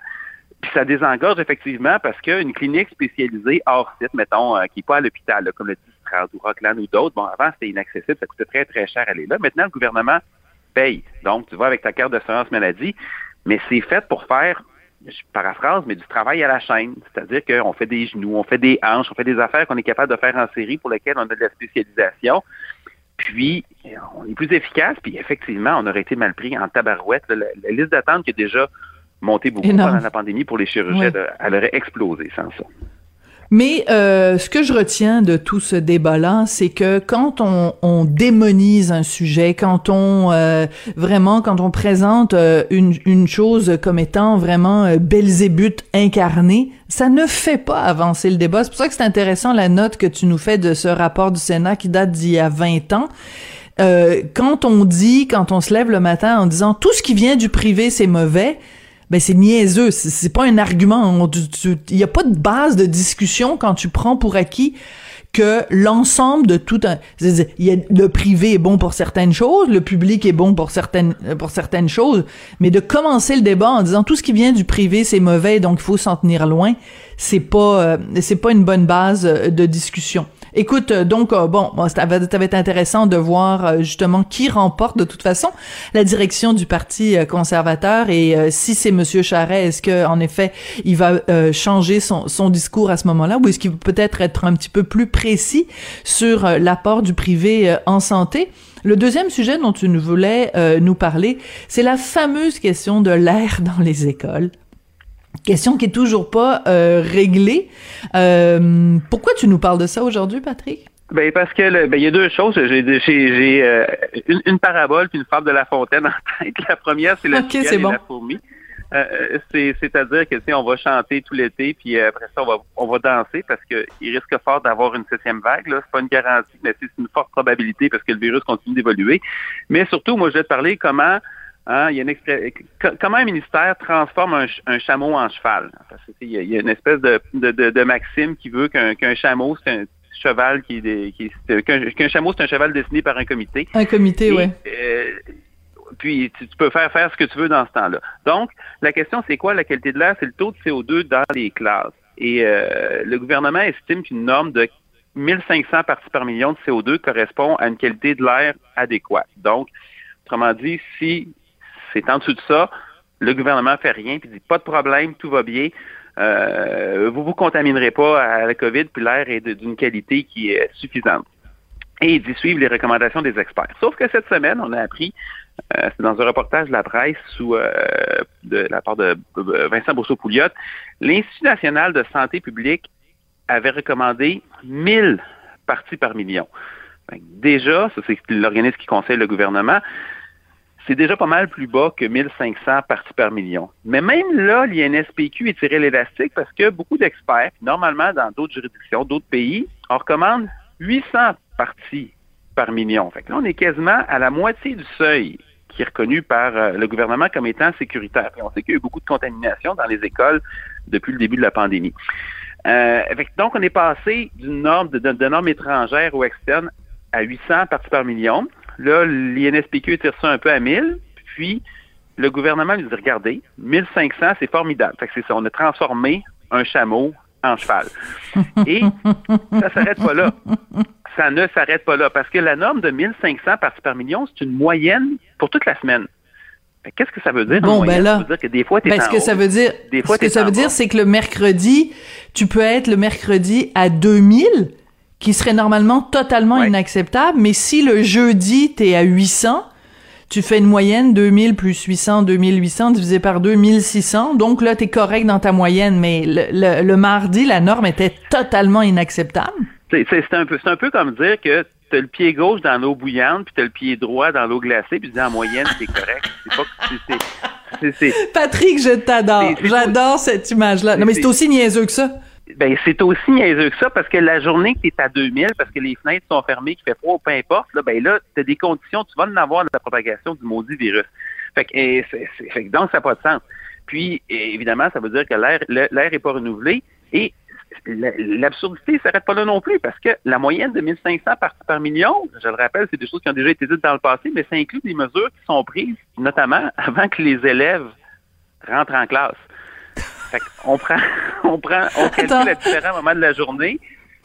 Speaker 7: Puis ça désengorge effectivement parce qu'une clinique spécialisée hors site, mettons, euh, qui n'est pas à l'hôpital, comme le Distrand ou Rockland ou d'autres, bon, avant c'était inaccessible, ça coûtait très très cher aller là. Maintenant, le gouvernement paye. Donc, tu vas avec ta carte d'assurance maladie, mais c'est fait pour faire, je paraphrase, mais du travail à la chaîne. C'est-à-dire qu'on fait des genoux, on fait des hanches, on fait des affaires qu'on est capable de faire en série pour lesquelles on a de la spécialisation. Puis, on est plus efficace, puis effectivement, on aurait été mal pris en tabarouette. La, la liste d'attente qui a déjà monté beaucoup
Speaker 1: Énorme.
Speaker 7: pendant la pandémie pour les chirurgiens, elle aurait explosé sans ça.
Speaker 1: Mais euh, ce que je retiens de tout ce débat-là, c'est que quand on, on démonise un sujet, quand on euh, vraiment, quand on présente euh, une, une chose comme étant vraiment euh, Belzébuth incarné, ça ne fait pas avancer le débat. C'est pour ça que c'est intéressant la note que tu nous fais de ce rapport du Sénat qui date d'il y a 20 ans. Euh, quand on dit, quand on se lève le matin en disant tout ce qui vient du privé c'est mauvais, ben c'est niaiseux, c'est pas un argument. Il y a pas de base de discussion quand tu prends pour acquis que l'ensemble de tout un, y a, le privé est bon pour certaines choses, le public est bon pour certaines pour certaines choses, mais de commencer le débat en disant tout ce qui vient du privé c'est mauvais donc il faut s'en tenir loin, c'est pas euh, c'est pas une bonne base euh, de discussion. Écoute, euh, donc euh, bon, bon, ça va, être intéressant de voir euh, justement qui remporte de toute façon la direction du parti conservateur et si c'est Monsieur Charret, est-ce que en effet il va changer son, discours à ce moment-là? Ou est-ce qu'il peut peut-être être un petit peu plus précis sur l'apport du privé en santé? Le deuxième sujet dont tu voulais nous parler, c'est la fameuse question de l'air dans les écoles. Question qui est toujours pas euh, réglée. Euh, pourquoi tu nous parles de ça aujourd'hui, Patrick?
Speaker 7: Ben parce que le- ben, il y a deux choses. J'ai euh, une, une parabole puis une fable de La Fontaine en tête. La première, c'est la
Speaker 1: Ok,
Speaker 7: cigale
Speaker 1: c'est bon.
Speaker 7: la fourmi. Euh, c'est- C'est-à-dire que on va chanter tout l'été, puis euh, après ça, on va, on va danser parce que il risque fort d'avoir une septième vague. Là, c'est pas une garantie, mais c'est une forte probabilité parce que le virus continue d'évoluer. Mais surtout, moi, je vais te parler comment hein, il y a une expré- co- comment un ministère transforme un, ch- un chameau en cheval? Parce que, il y, a- il y a une espèce de, de, de, de maxime qui veut qu'un chameau, c'est un cheval qui qui qu'un chameau, c'est un cheval dessiné par un comité.
Speaker 1: Un comité, ouais.
Speaker 7: euh, puis tu, tu peux faire faire ce que tu veux dans ce temps-là. Donc, la question, c'est quoi la qualité de l'air? C'est le taux de CO2 dans les classes. Et euh, le gouvernement estime qu'une norme de 1500 parties par million de CO2 correspond à une qualité de l'air adéquate. Donc, autrement dit, si c'est en dessous de ça, le gouvernement fait rien, puis dit pas de problème, tout va bien. Euh, vous vous contaminerez pas à la COVID, puis l'air est d'une qualité qui est suffisante. Et dit suivre les recommandations des experts. Sauf que cette semaine, on a appris, euh, c'est dans un reportage de la presse sous euh, de la part de euh, Vincent Bourseau-Pouliot, l'Institut national de santé publique avait recommandé 1000 parties par million. Déjà, ça c'est l'organisme qui conseille le gouvernement, c'est déjà pas mal plus bas que 1500 parties par million. Mais même là, l'INSPQ est tiré l'élastique parce que beaucoup d'experts, normalement dans d'autres juridictions, d'autres pays, on recommande 800 parties par million. Fait que là, on est quasiment à la moitié du seuil qui est reconnu par euh, le gouvernement comme étant sécuritaire. On sait qu'il y a eu beaucoup de contamination dans les écoles depuis le début de la pandémie. Euh, donc, on est passé d'une norme de, de, norme étrangère ou externe à 800 parties par million. Là, l'INSPQ tire ça un peu à 1000, puis le gouvernement nous dit, regardez, 1500, c'est formidable. Fait que c'est ça, on a transformé un chameau en cheval. Et ça s'arrête pas là. Ça ne s'arrête pas là, parce que la norme de 1500 parties par million, c'est une moyenne pour toute la semaine. Qu'est-ce que ça veut dire?
Speaker 1: Bon, ben là, ça
Speaker 7: veut dire que des fois,
Speaker 1: ben, ce que ça veut dire, des fois, ce que ça veut dire, c'est que le mercredi, tu peux être le mercredi à 2000, qui serait normalement totalement inacceptable, mais si le jeudi, t'es à 800, tu fais une moyenne 2000 plus 800, 2800 divisé par 2600. Donc là, tu es correct dans ta moyenne, mais le, le, mardi, la norme était totalement inacceptable.
Speaker 7: C'est un, peu, un peu comme dire que tu as le pied gauche dans l'eau bouillante, puis tu as le pied droit dans l'eau glacée, puis tu dis en moyenne, c'est correct. Pas...
Speaker 1: Patrick, je t'adore. J'adore cette image-là. Non, mais c'est aussi niaiseux que ça
Speaker 7: ben c'est aussi niaiseux que ça parce que la journée que tu es à 2000 parce que les fenêtres sont fermées, qu'il fait froid, peu importe, là, ben là, tu as des conditions, tu vas en avoir de la propagation du maudit virus. Fait que, et, fait que donc, ça n'a pas de sens. Puis, évidemment, ça veut dire que l'air l'air n'est pas renouvelé et l'absurdité ne s'arrête pas là non plus parce que la moyenne de 1500 parties par million, je le rappelle, c'est des choses qui ont déjà été dites dans le passé, mais ça inclut des mesures qui sont prises, notamment avant que les élèves rentrent en classe. Fait on prend, on prend, on calcule à différents moments de la journée.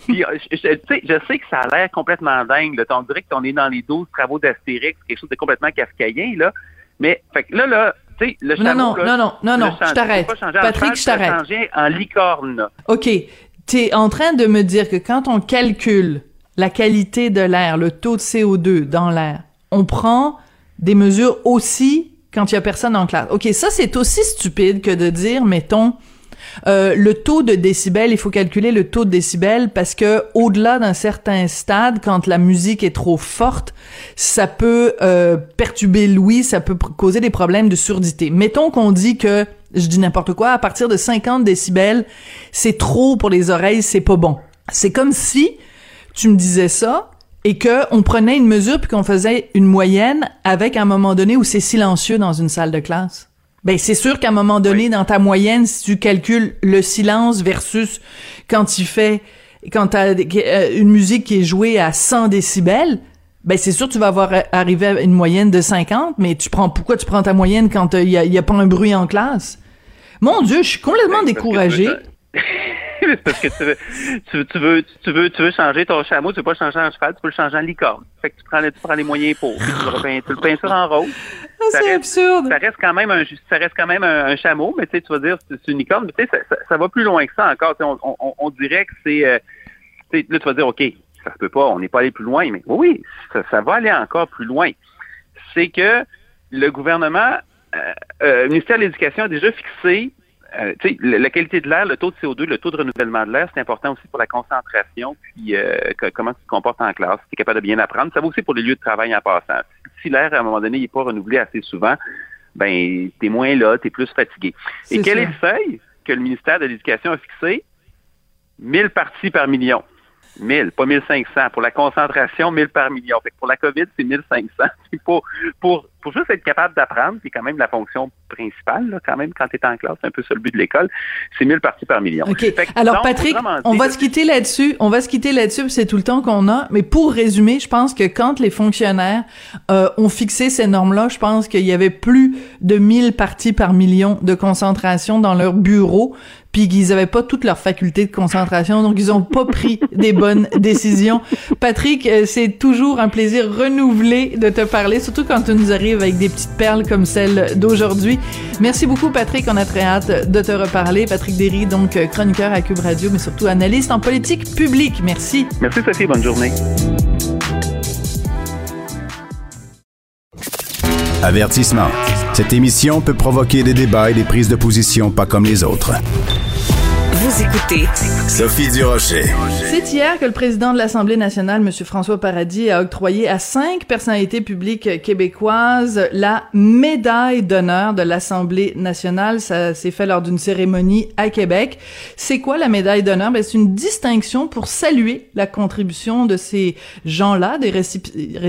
Speaker 7: Puis, euh, je, sais, je sais que ça a l'air complètement dingue. Là. On dirait qu'on est dans les 12 travaux d'Astérix, quelque chose de complètement kafkaïen, là. Mais, fait que là, là, tu sais, le
Speaker 1: chameau,
Speaker 7: non,
Speaker 1: non, non, non, non, je t'arrête. Patrick, je t'arrête.
Speaker 7: changer en licorne.
Speaker 1: OK. es en train de me dire que quand on calcule la qualité de l'air, le taux de CO2 dans l'air, on prend des mesures aussi quand il y a personne en classe. OK, ça, c'est aussi stupide que de dire, mettons, euh, le taux de décibels, il faut calculer le taux de décibels parce que au-delà d'un certain stade, quand la musique est trop forte, ça peut euh, perturber l'ouïe, ça peut causer des problèmes de surdité. Mettons qu'on dit que, je dis n'importe quoi, à partir de 50 décibels, c'est trop pour les oreilles, c'est pas bon. C'est comme si tu me disais ça, et que on prenait une mesure puis qu'on faisait une moyenne avec un moment donné où c'est silencieux dans une salle de classe. Ben c'est sûr qu'à un moment donné dans ta moyenne si tu calcules le silence versus quand tu fais quand t'as euh, une musique qui est jouée à 100 décibels, ben c'est sûr tu vas avoir arrivé à une moyenne de 50, mais tu prends pourquoi tu prends ta moyenne quand il y a, y a, pas un bruit en classe? Mon Dieu, je suis complètement ben, découragée.
Speaker 7: parce que tu veux, tu, veux, tu, veux, tu veux, changer ton chameau, tu veux pas changer en cheval, tu peux le changer en licorne. Fait que tu prends, tu prends les moyens pour. Tu, le peins sur en rose.
Speaker 1: Ah, c'est absurde.
Speaker 7: Ça reste quand même un, ça reste quand même un, chameau, mais tu sais, tu vas dire c'est une licorne, mais tu sais, ça, va plus loin que ça encore. On, on, on, dirait que c'est, euh, là, tu vas dire, OK, ça peut pas, on n'est pas allé plus loin, mais oui, ça, ça va aller encore plus loin. C'est que le gouvernement, euh, euh, le ministère de l'Éducation a déjà fixé euh, la qualité de l'air, le taux de CO2, le taux de renouvellement de l'air, c'est important aussi pour la concentration, puis euh, comment tu te comportes en classe, si tu es capable de bien apprendre. Ça va aussi pour les lieux de travail en passant. Si l'air, à un moment donné, n'est pas renouvelé assez souvent, ben, tu es moins là, tu es plus fatigué. Et quel est le seuil que le ministère de l'Éducation a fixé? 1000 parties par million. 1000, pas 1500. Pour la concentration, 1000 par million. Fait pour la COVID, c'est 1500. pour, pour, pour juste être capable d'apprendre, c'est quand même la fonction principale, là, quand même, quand tu es en classe, c'est un peu ça le but de l'école, c'est 1000 parties par million.
Speaker 1: OK. Alors, Patrick, on va se quitter là-dessus. On va se quitter là-dessus, c'est tout le temps qu'on a. Mais pour résumer, je pense que quand les fonctionnaires euh, ont fixé ces normes-là, je pense qu'il y avait plus de 1000 parties par million de concentration dans leur bureau puis qu'ils avaient pas toutes leurs facultés de concentration, donc ils ont pas pris des bonnes décisions. Patrick, euh, c'est toujours un plaisir renouvelé de te parler, surtout quand tu nous arrives avec des petites perles comme celle d'aujourd'hui. Merci beaucoup, Patrick. On a très hâte de te reparler. Patrick Derry, donc euh, chroniqueur à Cube Radio, mais surtout analyste en politique publique. Merci.
Speaker 7: Merci, Sophie. Bonne journée.
Speaker 4: Avertissement. Cette émission peut provoquer des débats et des prises de position pas comme les autres.
Speaker 5: Vous écoutez
Speaker 4: Sophie Durocher.
Speaker 1: C'est hier que le président de l'Assemblée nationale, M. François Paradis, a octroyé à cinq personnalités publiques québécoises la médaille d'honneur de l'Assemblée nationale. Ça s'est fait lors d'une cérémonie à Québec. C'est quoi la médaille d'honneur? Ben, c'est une distinction pour saluer la contribution de ces gens-là, des,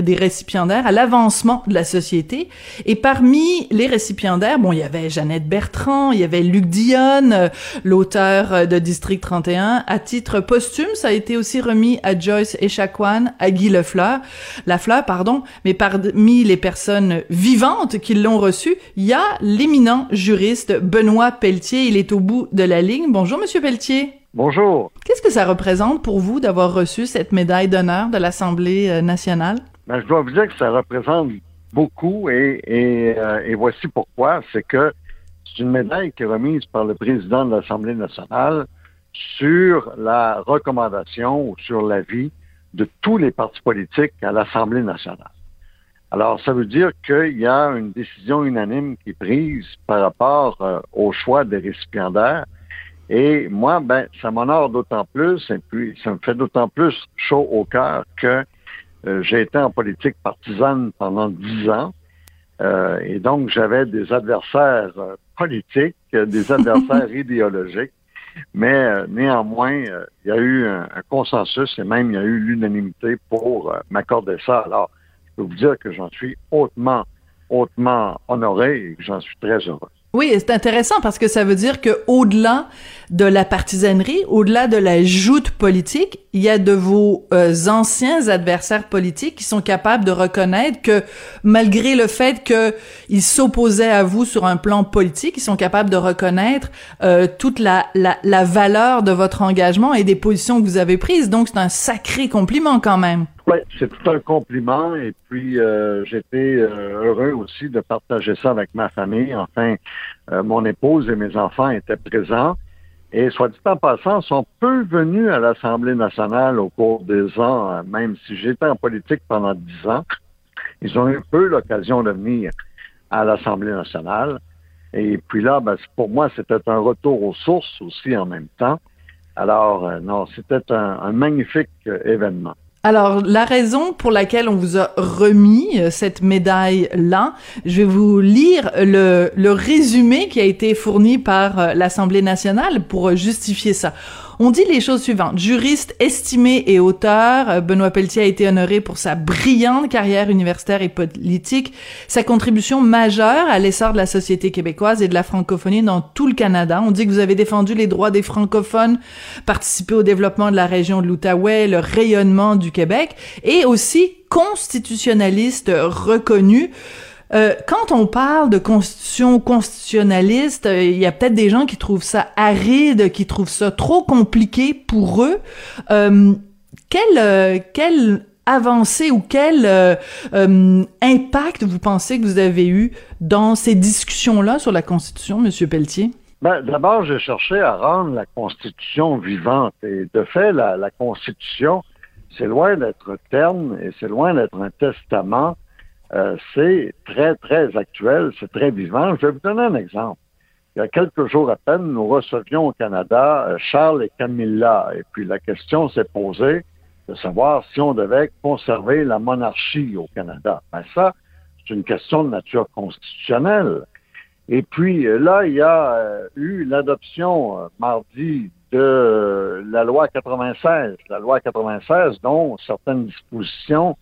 Speaker 1: des récipiendaires, à l'avancement de la société. Et parmi les récipiendaires, bon, il y avait Jeannette Bertrand, il y avait Luc Dionne, l'auteur de District 31. À titre posthume, ça a été aussi remis à Joyce Echaquan, à Guy Lefleur, Lafleur, pardon, mais parmi les personnes vivantes qui l'ont reçu, il y a l'éminent juriste Benoît Pelletier. Il est au bout de la ligne. Bonjour, Monsieur Pelletier.
Speaker 3: Bonjour.
Speaker 1: Qu'est-ce que ça représente pour vous d'avoir reçu cette médaille d'honneur de l'Assemblée euh, nationale?
Speaker 3: Ben, je dois vous dire que ça représente beaucoup et, et, euh, et voici pourquoi. C'est que une médaille qui est remise par le président de l'Assemblée nationale sur la recommandation ou sur l'avis de tous les partis politiques à l'Assemblée nationale. Alors, ça veut dire qu'il y a une décision unanime qui est prise par rapport euh, au choix des récipiendaires. Et moi, ben, ça m'honore d'autant plus, et puis ça me fait d'autant plus chaud au cœur que euh, j'ai été en politique partisane pendant dix ans. Euh, et donc, j'avais des adversaires politiques, des adversaires idéologiques. Mais euh, néanmoins, euh, il y a eu un, consensus et même il y a eu l'unanimité pour euh, m'accorder ça. Alors, je peux vous dire que j'en suis hautement, hautement honoré et que j'en suis très heureux.
Speaker 1: Oui, c'est intéressant parce que ça veut dire que au-delà de la partisanerie, au-delà de la joute politique, il y a de vos euh, anciens adversaires politiques qui sont capables de reconnaître que malgré le fait qu'ils s'opposaient à vous sur un plan politique, ils sont capables de reconnaître euh, toute la, la, la valeur de votre engagement et des positions que vous avez prises. Donc c'est un sacré compliment quand même.
Speaker 3: Oui, c'est tout un compliment et puis euh, j'étais euh, heureux aussi de partager ça avec ma famille. Enfin, euh, mon épouse et mes enfants étaient présents. Et soit dit en passant, sont peu venus à l'Assemblée nationale au cours des ans, même si j'étais en politique pendant dix ans. Ils ont eu peu l'occasion de venir à l'Assemblée nationale. Et puis là, ben, pour moi, c'était un retour aux sources aussi en même temps. Alors, non, c'était un, un magnifique événement.
Speaker 1: Alors, la raison pour laquelle on vous a remis euh, cette médaille-là, je vais vous lire le, résumé qui a été fourni par euh, l'Assemblée nationale pour justifier ça. On dit les choses suivantes. Juriste estimé et auteur, euh, Benoît Pelletier a été honoré pour sa brillante carrière universitaire et politique, sa contribution majeure à l'essor de la société québécoise et de la francophonie dans tout le Canada. On dit que vous avez défendu les droits des francophones, participé au développement de la région de l'Outaouais, le rayonnement du Québec et aussi constitutionnaliste reconnu. Euh, quand on parle de constitution constitutionnaliste, euh, il y a peut-être des gens qui trouvent ça aride, qui trouvent ça trop compliqué pour eux. Euh, quelle, euh, quelle avancée ou quel impact vous pensez que vous avez eu dans ces discussions-là sur la Constitution, Monsieur Pelletier?
Speaker 3: Ben, D'abord, j'ai cherché à rendre la Constitution vivante. Et de fait, la, la Constitution, c'est loin d'être terne et c'est loin d'être un testament euh, c'est très, très actuel, c'est très vivant. Je vais vous donner un exemple. Il y a quelques jours à peine, nous recevions au Canada euh, Charles et Camilla, et puis la question s'est posée de savoir si on devait conserver la monarchie au Canada. Ben ça, c'est une question de nature constitutionnelle. Et puis euh, là, il y a eu l'adoption mardi de la loi 96, la loi 96 dont certaines dispositions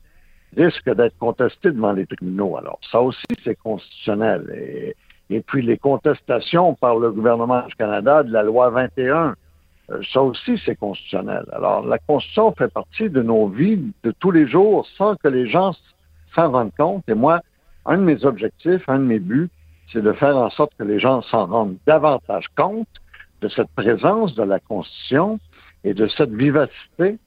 Speaker 3: risque d'être contesté devant les tribunaux. Alors, ça aussi, c'est constitutionnel. Et, puis, les contestations par le gouvernement du Canada de la loi 21, euh, ça aussi, c'est constitutionnel. Alors, la Constitution fait partie de nos vies de tous les jours sans que les gens s'en rendent compte. Et moi, un de mes objectifs, un de mes buts, c'est de faire en sorte que les gens s'en rendent davantage compte de cette présence de la Constitution et de cette vivacité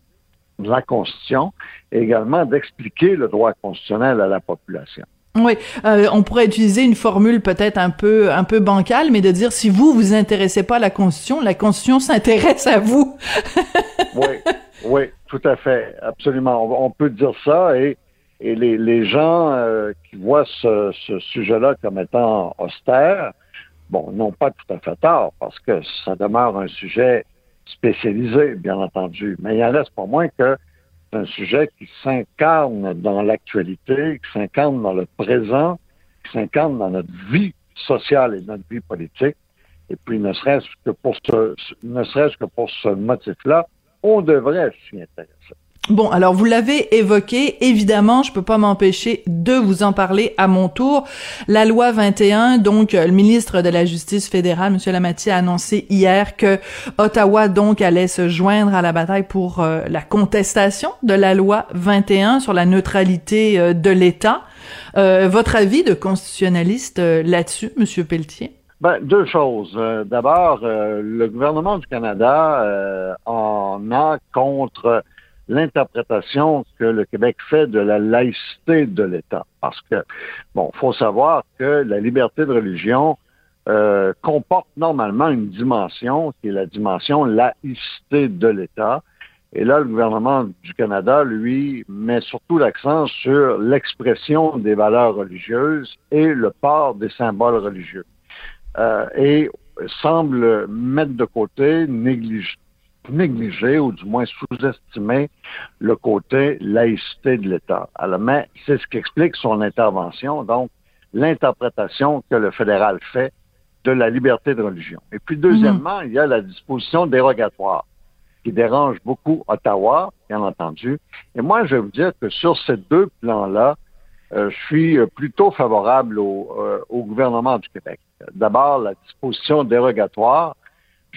Speaker 3: de la Constitution et également d'expliquer le droit constitutionnel à la population.
Speaker 1: Oui, euh, on pourrait utiliser une formule peut-être un peu un peu bancale, mais de dire si vous vous intéressez pas à la Constitution, la Constitution s'intéresse à vous.
Speaker 3: oui, oui, tout à fait, absolument. On, peut dire ça et et les, les gens euh, qui voient ce, ce sujet-là comme étant austère bon, non pas tout à fait tort, parce que ça demeure un sujet spécialisé, bien entendu, mais il en reste pas moins que c'est un sujet qui s'incarne dans l'actualité, qui s'incarne dans le présent, qui s'incarne dans notre vie sociale et notre vie politique. Et puis, ne serait-ce que pour ce, ne serait-ce que pour ce motif-là, on devrait s'y intéresser.
Speaker 1: Bon, alors vous l'avez évoqué, évidemment, je peux pas m'empêcher de vous en parler à mon tour. La loi 21, donc le ministre de la Justice fédérale, M. Lametti, a annoncé hier que Ottawa donc allait se joindre à la bataille pour euh, la contestation de la loi 21 sur la neutralité euh, de l'État. Euh, votre avis de constitutionnaliste là-dessus, M. Pelletier?
Speaker 3: Ben, deux choses. D'abord, le gouvernement du Canada en a contre l'interprétation que le Québec fait de la laïcité de l'État. Parce que, bon, faut savoir que la liberté de religion euh, comporte normalement une dimension qui est la dimension laïcité de l'État. Et là, le gouvernement du Canada, lui, met surtout l'accent sur l'expression des valeurs religieuses et le port des symboles religieux. Euh, et semble mettre de côté, négliger négliger ou du moins sous-estimer le côté laïcité de l'État. Alors, mais c'est ce qui explique son intervention, donc l'interprétation que le fédéral fait de la liberté de religion. Et puis, deuxièmement, il y a la disposition dérogatoire qui dérange beaucoup Ottawa, bien entendu. Et moi, je vais vous dire que sur ces deux plans-là, euh, je suis plutôt favorable au, euh, au gouvernement du Québec. D'abord, la disposition dérogatoire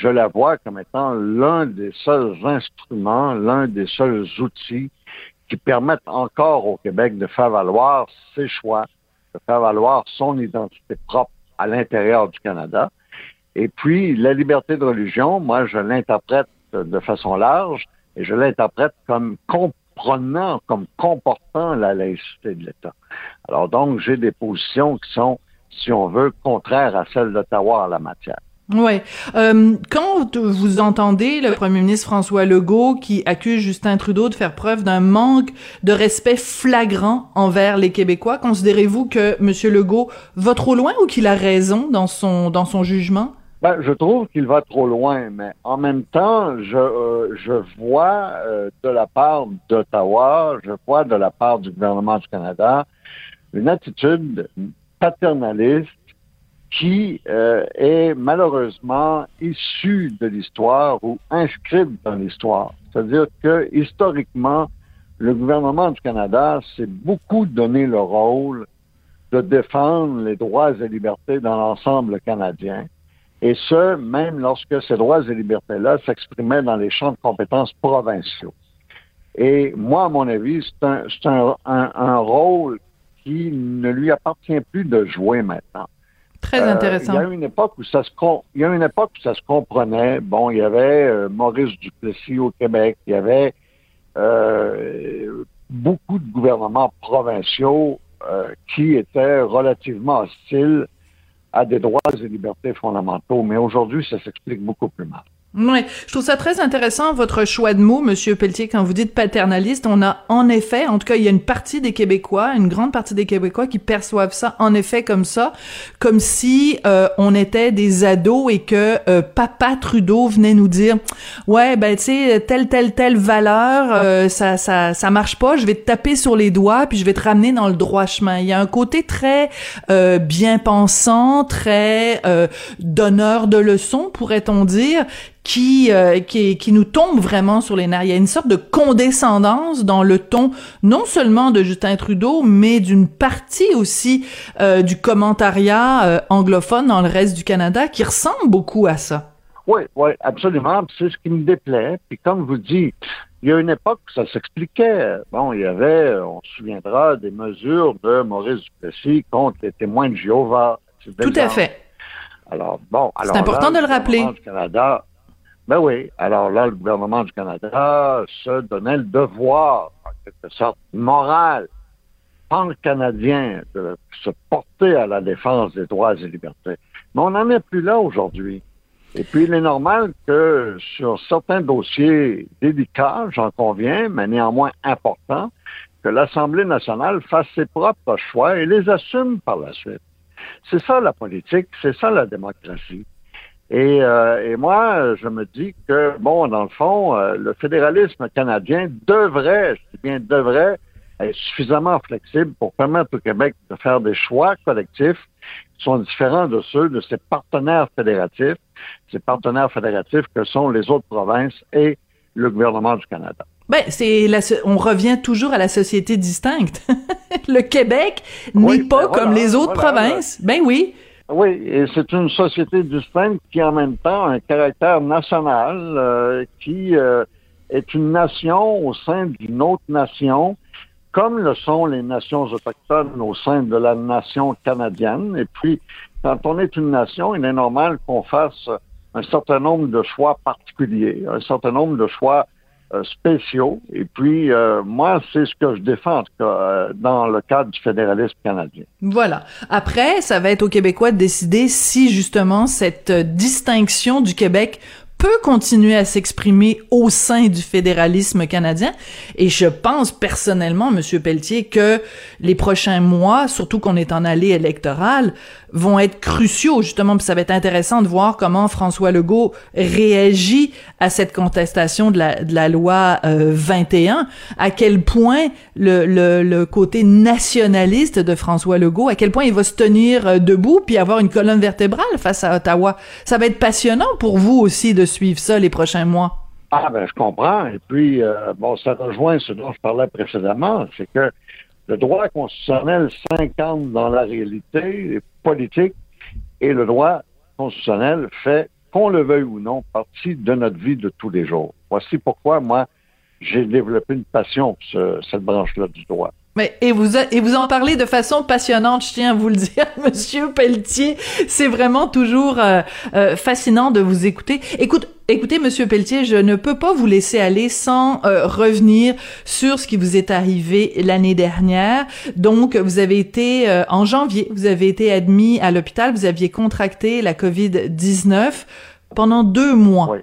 Speaker 3: je la vois comme étant l'un des seuls instruments, l'un des seuls outils qui permettent encore au Québec de faire valoir ses choix, de faire valoir son identité propre à l'intérieur du Canada. Et puis, la liberté de religion, moi, je l'interprète de façon large et je l'interprète comme comprenant, comme comportant la laïcité de l'État. Alors donc, j'ai des positions qui sont, si on veut, contraires à celles d'Ottawa en la matière.
Speaker 1: Ouais. Euh, quand vous entendez le premier ministre François Legault qui accuse Justin Trudeau de faire preuve d'un manque de respect flagrant envers les Québécois, considérez-vous que M. Legault va trop loin ou qu'il a raison dans son dans son jugement?
Speaker 3: Ben, je trouve qu'il va trop loin, mais en même temps, je, euh, je vois euh, de la part d'Ottawa, je vois de la part du gouvernement du Canada une attitude paternaliste qui euh, est malheureusement issu de l'histoire ou inscrite dans l'histoire. C'est-à-dire que historiquement, le gouvernement du Canada s'est beaucoup donné le rôle de défendre les droits et libertés dans l'ensemble canadien. Et ce, même lorsque ces droits et libertés-là s'exprimaient dans les champs de compétences provinciaux. Et moi, à mon avis, c'est un, un, un, un rôle qui ne lui appartient plus de jouer maintenant.
Speaker 1: Très euh, intéressant.
Speaker 3: il y a une époque où ça se il y a une époque où ça se comprenait. Bon, il y avait euh, Maurice Duplessis au Québec, il y avait euh, beaucoup de gouvernements provinciaux qui étaient relativement hostiles à des droits et libertés fondamentaux. Mais aujourd'hui, ça s'explique beaucoup plus mal.
Speaker 1: Oui, je trouve ça très intéressant votre choix de mots, Monsieur Pelletier, quand vous dites paternaliste. On a en effet, en tout cas, il y a une partie des Québécois, une grande partie des Québécois qui perçoivent ça en effet comme ça, comme si euh, on était des ados et que euh, Papa Trudeau venait nous dire, ouais, ben tu sais, telle telle telle valeur, euh, ça ça ça marche pas. Je vais te taper sur les doigts puis je vais te ramener dans le droit chemin. Il y a un côté très bien pensant, très donneur de leçons, pourrait-on dire qui, euh, qui, qui nous tombe vraiment sur les nerfs. Il y a une sorte de condescendance dans le ton, non seulement de Justin Trudeau, mais d'une partie aussi euh, du commentariat euh, anglophone dans le reste du Canada qui ressemble beaucoup à ça.
Speaker 3: Oui, oui, absolument. C'est ce qui me déplaît. Puis comme vous dites, il y a une époque où ça s'expliquait. Bon, il y avait, on se souviendra, des mesures de Maurice Duplessis contre les témoins de Jéhovah.
Speaker 1: Tout à fait.
Speaker 3: Alors, bon, alors.
Speaker 1: C'est important de le rappeler.
Speaker 3: Canada, ben oui. Alors là, le gouvernement du Canada se donnait le devoir, en quelque sorte, moral, pan-canadien, de se porter à la défense des droits et libertés. Mais on n'en est plus là aujourd'hui. Et puis, il est normal que sur certains dossiers délicats, j'en conviens, mais néanmoins importants, que l'Assemblée nationale fasse ses propres choix et les assume par la suite. C'est ça la politique, c'est ça la démocratie. Et, euh, et, moi, je me dis que, bon, dans le fond, euh, le fédéralisme canadien devrait, je dis bien devrait, être suffisamment flexible pour permettre au Québec de faire des choix collectifs qui sont différents de ceux de ses partenaires fédératifs, ses partenaires fédératifs que sont les autres provinces et le gouvernement du Canada.
Speaker 1: Ben, c'est la, on revient toujours à la société distincte. le Québec n'est pas ben comme les autres provinces. Ben oui.
Speaker 3: Oui, et c'est une société distincte qui en même temps a un caractère national, euh, qui euh, est une nation au sein d'une autre nation, comme le sont les nations autochtones au sein de la nation canadienne. Et puis, quand on est une nation, il est normal qu'on fasse un certain nombre de choix particuliers, un certain nombre de choix spéciaux. Et puis, euh, moi, c'est ce que je défends, euh, dans le cadre du fédéralisme canadien.
Speaker 1: Voilà. Après, ça va être aux Québécois de décider si, justement, cette distinction du Québec peut continuer à s'exprimer au sein du fédéralisme canadien. Et je pense personnellement, Monsieur Pelletier, que les prochains mois, surtout qu'on est en allée électorale, vont être cruciaux justement. Puis ça va être intéressant de voir comment François Legault réagit à cette contestation de la, loi 21. Euh, à quel point le, côté nationaliste de François Legault, à quel point il va se tenir euh, debout puis avoir une colonne vertébrale face à Ottawa. Ça va être passionnant pour vous aussi de suivre ça les prochains mois.
Speaker 3: Ah ben je comprends. Et puis euh, bon, ça rejoint ce dont je parlais précédemment, c'est que le droit constitutionnel s'incarne dans la réalité politique et le droit constitutionnel fait, qu'on le veuille ou non, partie de notre vie de tous les jours. Voici pourquoi moi j'ai développé une passion pour cette branche-là du droit.
Speaker 1: Mais, et vous, et vous en parlez de façon passionnante, je tiens à vous le dire, Monsieur Pelletier. C'est vraiment toujours euh, euh, fascinant de vous écouter. Écoute, écoutez, Monsieur Pelletier, je ne peux pas vous laisser aller sans euh, revenir sur ce qui vous est arrivé l'année dernière. Donc, vous avez été en janvier, vous avez été admis à l'hôpital, vous aviez contracté la COVID-19 pendant deux mois.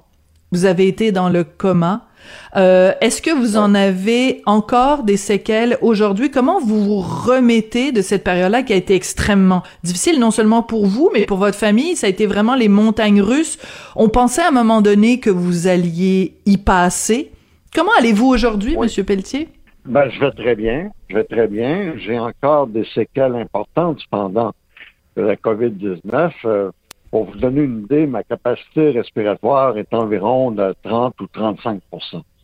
Speaker 1: Vous avez été dans le coma. Euh, est-ce que vous en avez encore des séquelles aujourd'hui? Comment vous vous remettez de cette période-là qui a été extrêmement difficile, non seulement pour vous, mais pour votre famille? Ça a été vraiment les montagnes russes. On pensait à un moment donné que vous alliez y passer. Comment allez-vous aujourd'hui, Monsieur Pelletier?
Speaker 3: Ben, je vais très bien. Je vais très bien. J'ai encore des séquelles importantes cependant de la COVID-19. Euh, pour vous donner une idée, ma capacité respiratoire est environ de 30 ou 35%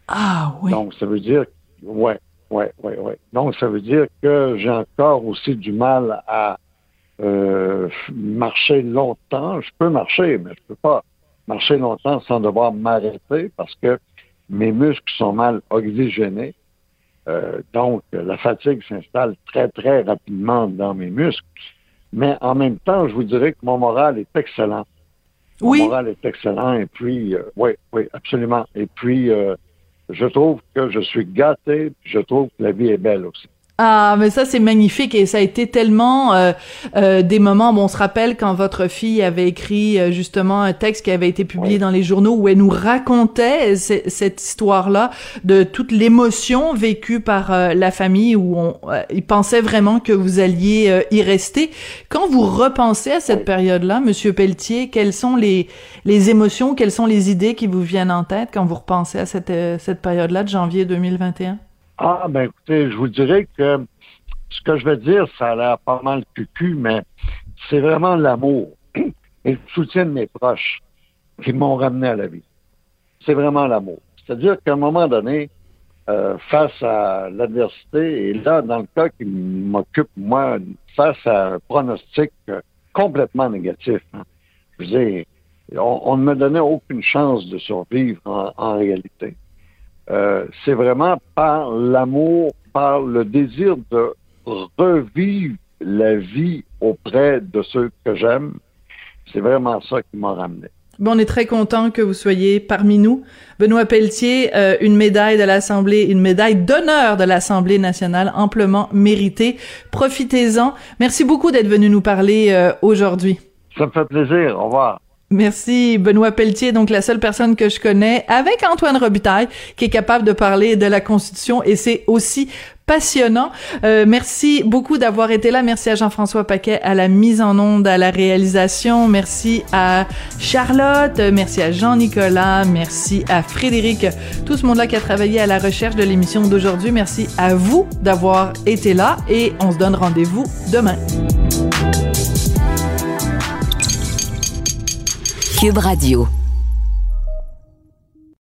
Speaker 1: Ah oui.
Speaker 3: Donc, ça veut dire, ouais, ouais, ouais, ouais. Donc, ça veut dire que j'ai encore aussi du mal à euh, marcher longtemps. Je peux marcher, mais je peux pas marcher longtemps sans devoir m'arrêter parce que mes muscles sont mal oxygénés. Euh, donc, la fatigue s'installe très, très rapidement dans mes muscles. Mais en même temps, je vous dirais que mon moral est excellent.
Speaker 1: Oui.
Speaker 3: Mon moral est excellent. Et puis, euh, oui, oui, absolument. Et puis, euh, je trouve que je suis gâté. Je trouve que la vie est belle aussi.
Speaker 1: Ah, mais ça c'est magnifique et ça a été tellement euh, euh, des moments. Bon, on se rappelle quand votre fille avait écrit euh, justement un texte qui avait été publié dans les journaux où elle nous racontait cette histoire-là de toute l'émotion vécue par la famille où on, il pensait vraiment que vous alliez y rester. Quand vous repensez à cette période-là, Monsieur Pelletier, quelles sont les les émotions, quelles sont les idées qui vous viennent en tête quand vous repensez à cette cette période-là de janvier 2021?
Speaker 3: Ah, ben écoutez, je vous dirais que ce que je vais dire, ça a l'air pas mal cucu, mais c'est vraiment l'amour et le soutien de mes proches qui m'ont ramené à la vie. C'est vraiment l'amour. C'est-à-dire qu'à un moment donné, euh, face à l'adversité, et là, dans le cas qui m'occupe, moi, face à un pronostic euh, complètement négatif, hein, je veux dire, on, ne me donnait aucune chance de survivre en réalité. Euh, c'est vraiment par l'amour, par le désir de revivre la vie auprès de ceux que j'aime. C'est vraiment ça qui m'a ramené.
Speaker 1: Bon, on est très content que vous soyez parmi nous. Benoît Pelletier, euh, une médaille de l'Assemblée, une médaille d'honneur de l'Assemblée nationale amplement méritée. Profitez-en. Merci beaucoup d'être venu nous parler euh, aujourd'hui.
Speaker 3: Ça me fait plaisir. Au revoir.
Speaker 1: Merci Benoît Pelletier, donc la seule personne que je connais avec Antoine Robitaille qui est capable de parler de la Constitution et c'est aussi passionnant. Euh, merci beaucoup d'avoir été là. Merci à Jean-François Paquet à la mise en onde, à la réalisation. Merci à Charlotte. Merci à Jean-Nicolas. Merci à Frédéric. Tout ce monde-là qui a travaillé à la recherche de l'émission d'aujourd'hui. Merci à vous d'avoir été là et on se donne rendez-vous demain.
Speaker 5: Radio.